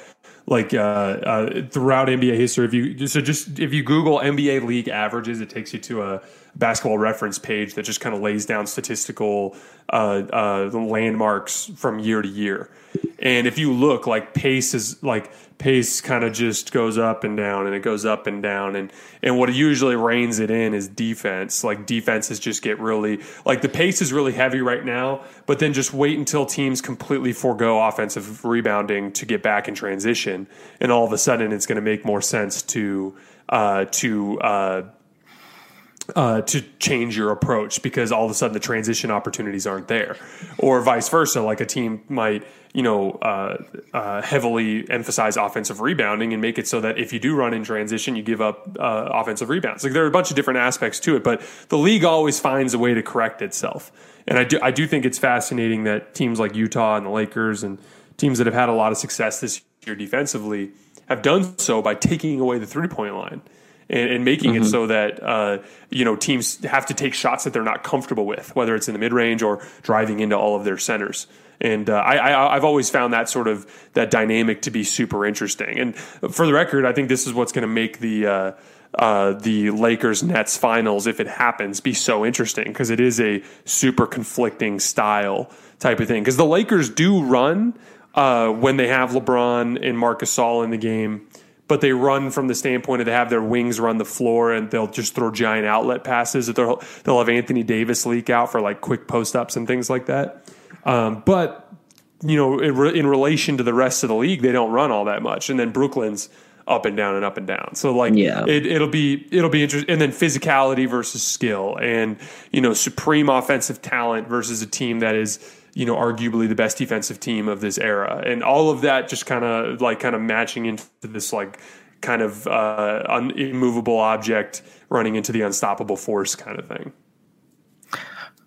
Like uh, uh, throughout NBA history, if you so just if you Google NBA league averages, it takes you to a basketball reference page that just kind of lays down statistical uh, uh, landmarks from year to year. And if you look, like pace is like pace kind of just goes up and down and it goes up and down. And and what usually reins it in is defense. Like defenses just get really like the pace is really heavy right now but then just wait until teams completely forego offensive rebounding to get back in transition. And all of a sudden it's going to make more sense to uh, to uh, to change your approach because all of a sudden the transition opportunities aren't there, or vice versa. Like a team might, you know, uh, uh, heavily emphasize offensive rebounding and make it so that if you do run in transition, you give up uh, offensive rebounds. Like there are a bunch of different aspects to it, but the league always finds a way to correct itself. And I do, I do think it's fascinating that teams like Utah and the Lakers and teams that have had a lot of success this year defensively have done so by taking away the three point line and, and making mm-hmm. it so that uh, you know teams have to take shots that they're not comfortable with, whether it's in the mid range or driving into all of their centers. And uh, I, I, have always found that sort of that dynamic to be super interesting. And for the record, I think this is what's going to make the uh, uh, the Lakers Nets finals, if it happens, be so interesting because it is a super conflicting style type of thing. Because the Lakers do run uh, when they have LeBron and Marc Gasol in the game but they run from the standpoint of they have their wings run the floor and they'll just throw giant outlet passes. They'll, they'll have Anthony Davis leak out for like quick post ups and things like that. Um, but, you know, in, re- in, relation to the rest of the league, they don't run all that much. And then Brooklyn's up and down and up and down. So like, yeah. it, it'll be it'll be interesting. And then physicality versus skill, and you know, supreme offensive talent versus a team that is you know, arguably the best defensive team of this era, and all of that just kind of like kind of matching into this like kind of uh, un- immovable object running into the unstoppable force kind of thing.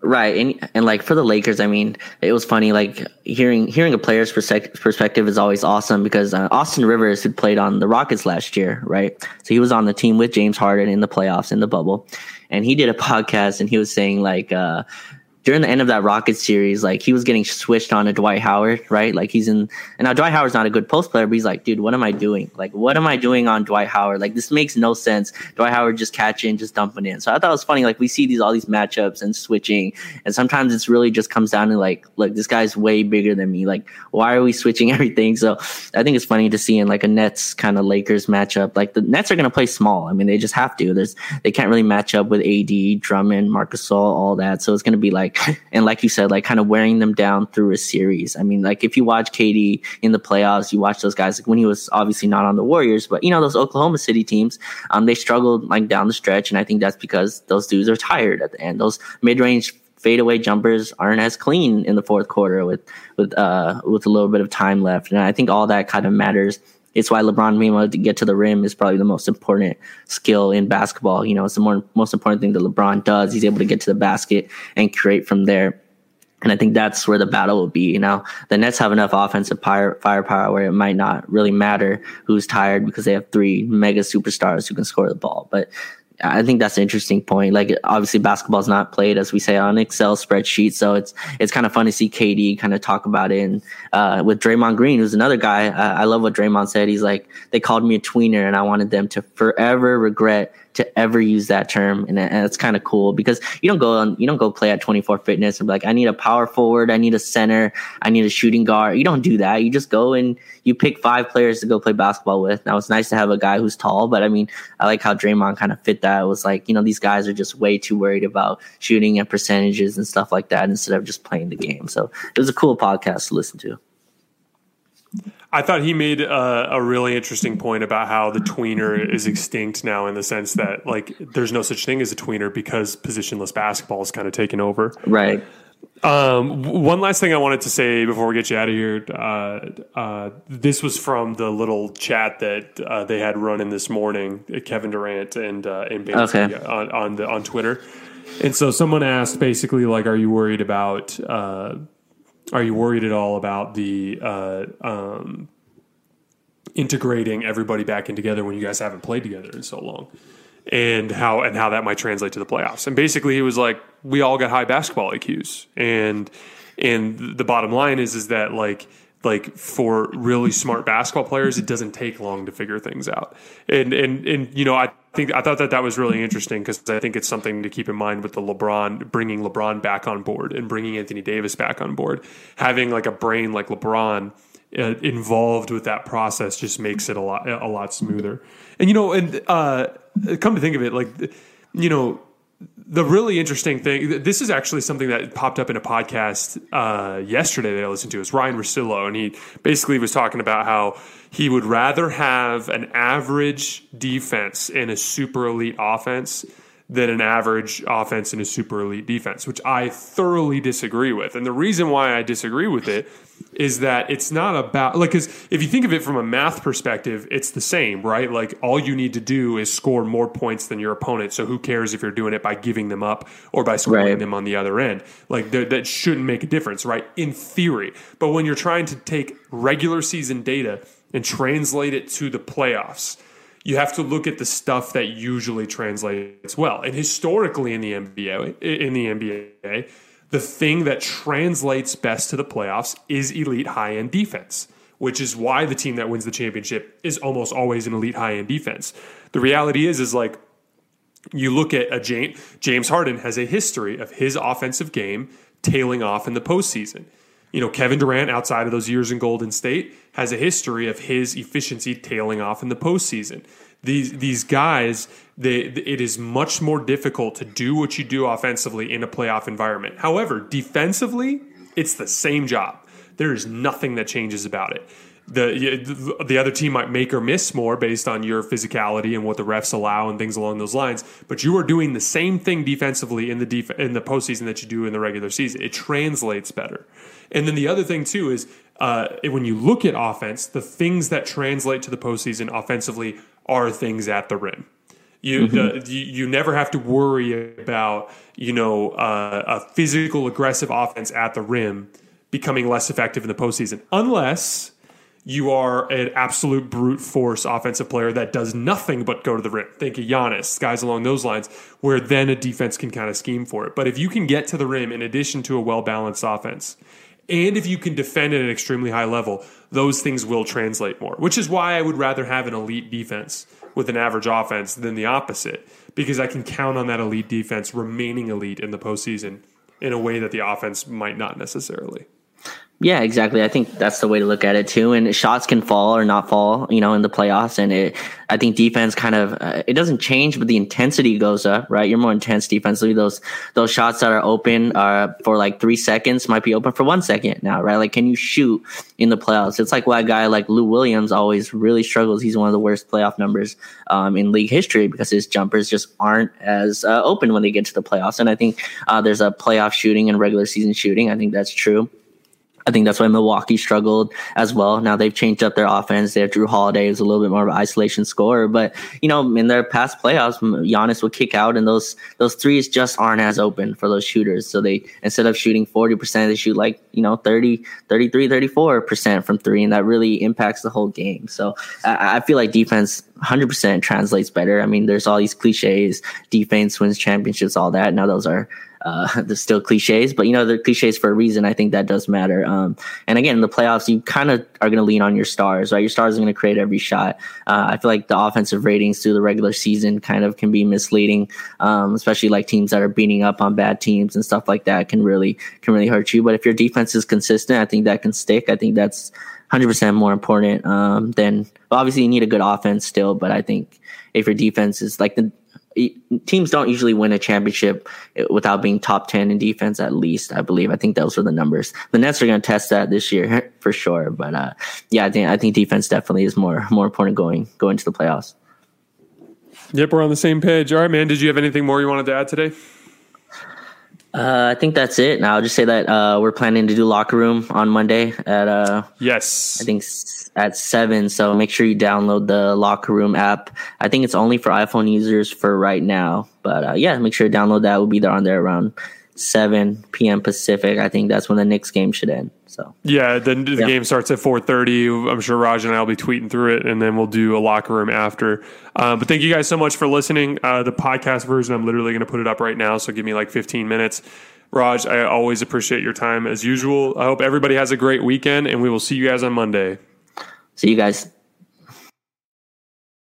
Right, and and like for the Lakers, I mean, it was funny. Like hearing hearing a player's perspective is always awesome because uh, Austin Rivers had played on the Rockets last year, right? So he was on the team with James Harden in the playoffs in the bubble, and he did a [laughs] podcast and he was saying like, uh, during the end of that Rockets series, like he was getting switched on to Dwight Howard, right? Like he's in, and now Dwight Howard's not a good post player, but he's like, dude, what am I doing? Like, what am I doing on Dwight Howard? Like, this makes no sense. Dwight Howard just catching, just dumping in. So I thought it was funny. Like we see these all these matchups and switching, and sometimes it's really just comes down to like, look, this guy's way bigger than me. Like, why are we switching [laughs] everything? So I think it's funny to see in like a Nets kind of Lakers matchup. Like the Nets are going to play small. I mean, they just have to. There's they can't really match up with AD, Drummond, Marc Gasol, all that. So it's going to be like, [laughs] and like you said, like kind of wearing them down through a series. I mean, like if you watch KD in the playoffs, you watch those guys like when he was obviously not on the Warriors, but you know those Oklahoma City teams, um, they struggled like down the stretch, and I think that's because those dudes are tired at the end. Those mid range fadeaway jumpers aren't as clean in the fourth quarter with with uh with a little bit of time left, and I think all that kind of matters it's why LeBron being able to get to the rim is probably the most important skill in basketball. You know, it's the more, most important thing that LeBron does. He's able to get to the basket and create from there. And I think that's where the battle will be. You know, the Nets have enough offensive fire, firepower where it might not really matter who's tired because they have three mega superstars who can score the ball. But I think that's an interesting point. Like obviously basketball is not played as we say on Excel spreadsheet, so it's it's kind of fun to see KD kind of talk about it. And uh, with Draymond Green, who's another guy, I, I love what Draymond said. He's like, they called me a tweener, and I wanted them to forever regret to ever use that term, and, and it's kind of cool because you don't go on, you don't go play at 24 Fitness and be like, I need a power forward, I need a center, I need a shooting guard. You don't do that. You just go and you pick five players to go play basketball with. Now it's nice to have a guy who's tall, but I mean, I like how Draymond kind of fit that. It was like, you know, these guys are just way too worried about shooting and percentages and stuff like that instead of just playing the game. So it was a cool podcast to listen to. I thought he made a, a, really interesting point about how the tweener is extinct now in the sense that like there's no such thing as a tweener because positionless basketball is kind of taken over. Right. Um, one last thing I wanted to say before we get you out of here. Uh, uh, this was from the little chat that uh, they had running this morning, Kevin Durant and uh, and okay. on on, the, on Twitter. And so someone asked basically like, "Are you worried about?" Are you worried at all about the uh, um, integrating everybody back in together when you guys haven't played together in so long, and how and how that might translate to the playoffs? And basically, he was like, "We all got high basketball IQs," and and the bottom line is is that like like for really smart basketball players, it doesn't take long to figure things out. And and and you know, I think I thought that that was really interesting because I think it's something to keep in mind with the LeBron bringing LeBron back on board and bringing Anthony Davis back on board. Having like a brain like LeBron uh, involved with that process just makes it a lot a lot smoother. And you know, and uh, come to think of it, like you know the really interesting thing this is actually something that popped up in a podcast uh, yesterday that i listened to. Is ryen russillo and he basically was talking about how he would rather have an average defense in a super elite offense than an average offense in a super elite defense which i thoroughly disagree with. And the reason why i disagree with it is that it's not about like because if you think of it from a math perspective it's the same right? Like all you need to do is score more points than your opponent. So who cares if you're doing it by giving them up or by scoring right. them on the other end? Like that shouldn't make a difference right? In theory. But when you're trying to take regular season data and translate it to the playoffs you have to look at the stuff that usually translates well and historically in the NBA in the NBA the thing that translates best to the playoffs is elite high end defense, which is why the team that wins the championship is almost always an elite high end defense. The reality is, is like you look at a James Harden has a history of his offensive game tailing off in the postseason. You know, Kevin Durant, outside of those years in Golden State, has a history of his efficiency tailing off in the postseason these these guys they, it is much more difficult to do what you do offensively in a playoff environment. However, defensively, it's the same job. There is nothing that changes about it. The the other team might make or miss more based on your physicality and what the refs allow and things along those lines. But you are doing the same thing defensively in the def- in the postseason that you do in the regular season. It translates better. And then the other thing too is uh, when you look at offense, the things that translate to the postseason offensively are things at the rim. You, the, you you never have to worry about you know uh, a physical aggressive offense at the rim becoming less effective in the postseason, unless you are an absolute brute force offensive player that does nothing but go to the rim. Think of Giannis, guys along those lines, where then a defense can kind of scheme for it. But if you can get to the rim in addition to a well balanced offense, and if you can defend at an extremely high level, those things will translate more, which is why I would rather have an elite defense with an average offense than the opposite, because I can count on that elite defense remaining elite in the postseason in a way that the offense might not necessarily. Yeah, exactly. I think that's the way to look at it too. And shots can fall or not fall, you know, in the playoffs. And it, I think defense kind of uh, it doesn't change, but the intensity goes up, right? You're more intense defensively. Those those shots that are open uh, for like three seconds might be open for one second now, right? Like, can you shoot in the playoffs? It's like why a guy like Lou Williams always really struggles. He's one of the worst playoff numbers um, in league history because his jumpers just aren't as uh, open when they get to the playoffs. And I think uh, there's a playoff shooting and regular season shooting. I think that's true. I think that's why Milwaukee struggled as well. Now they've changed up their offense. They have Jrue Holiday who's a little bit more of an isolation scorer, but you know, in their past playoffs, Giannis would kick out and those those threes just aren't as open for those shooters. So they instead of shooting 40%, they shoot like, you know, 30, 33, 34% from three, and that really impacts the whole game. So I, I feel like defense 100% translates better. I mean, there's all these cliches, defense wins championships, all that. Now those are uh, [laughs] they're still cliches, but you know they're cliches for a reason. I think that does matter. Um, and again, in the playoffs, you kind of are going to lean on your stars, right? Your stars are going to create every shot. Uh, I feel like the offensive ratings through the regular season kind of can be misleading, um, especially like teams that are beating up on bad teams and stuff like that can really can really hurt you. But if your defense is consistent, I think that can stick. I think that's 100% more important um, than obviously you need a good offense still, but I think if your defense is like the teams don't usually win a championship without being top 10 in defense at least i believe. I think those are the numbers. The nets are going to test that this year [laughs] for sure but uh, yeah i think i think defense definitely is more more important going going to the playoffs. Yep we're on the same page. All right man did you have anything more you wanted to add today uh, I think that's it. Now I'll just say that uh, we're planning to do locker room on Monday at uh, yes, I think at seven. So make sure you download the locker room app. I think it's only for iPhone users for right now, but uh, yeah, make sure to download that. We'll be there on there around 7 p.m. Pacific. I think that's when the Knicks game should end. So yeah, then the yeah. game starts at 4:30. I'm sure Raj and I will be tweeting through it, and then we'll do a locker room after. Uh, but thank you guys so much for listening. Uh, the podcast version, I'm literally going to put it up right now, so give me like 15 minutes. Raj, I always appreciate your time as usual. I hope everybody has a great weekend, and we will see you guys on Monday. See you guys.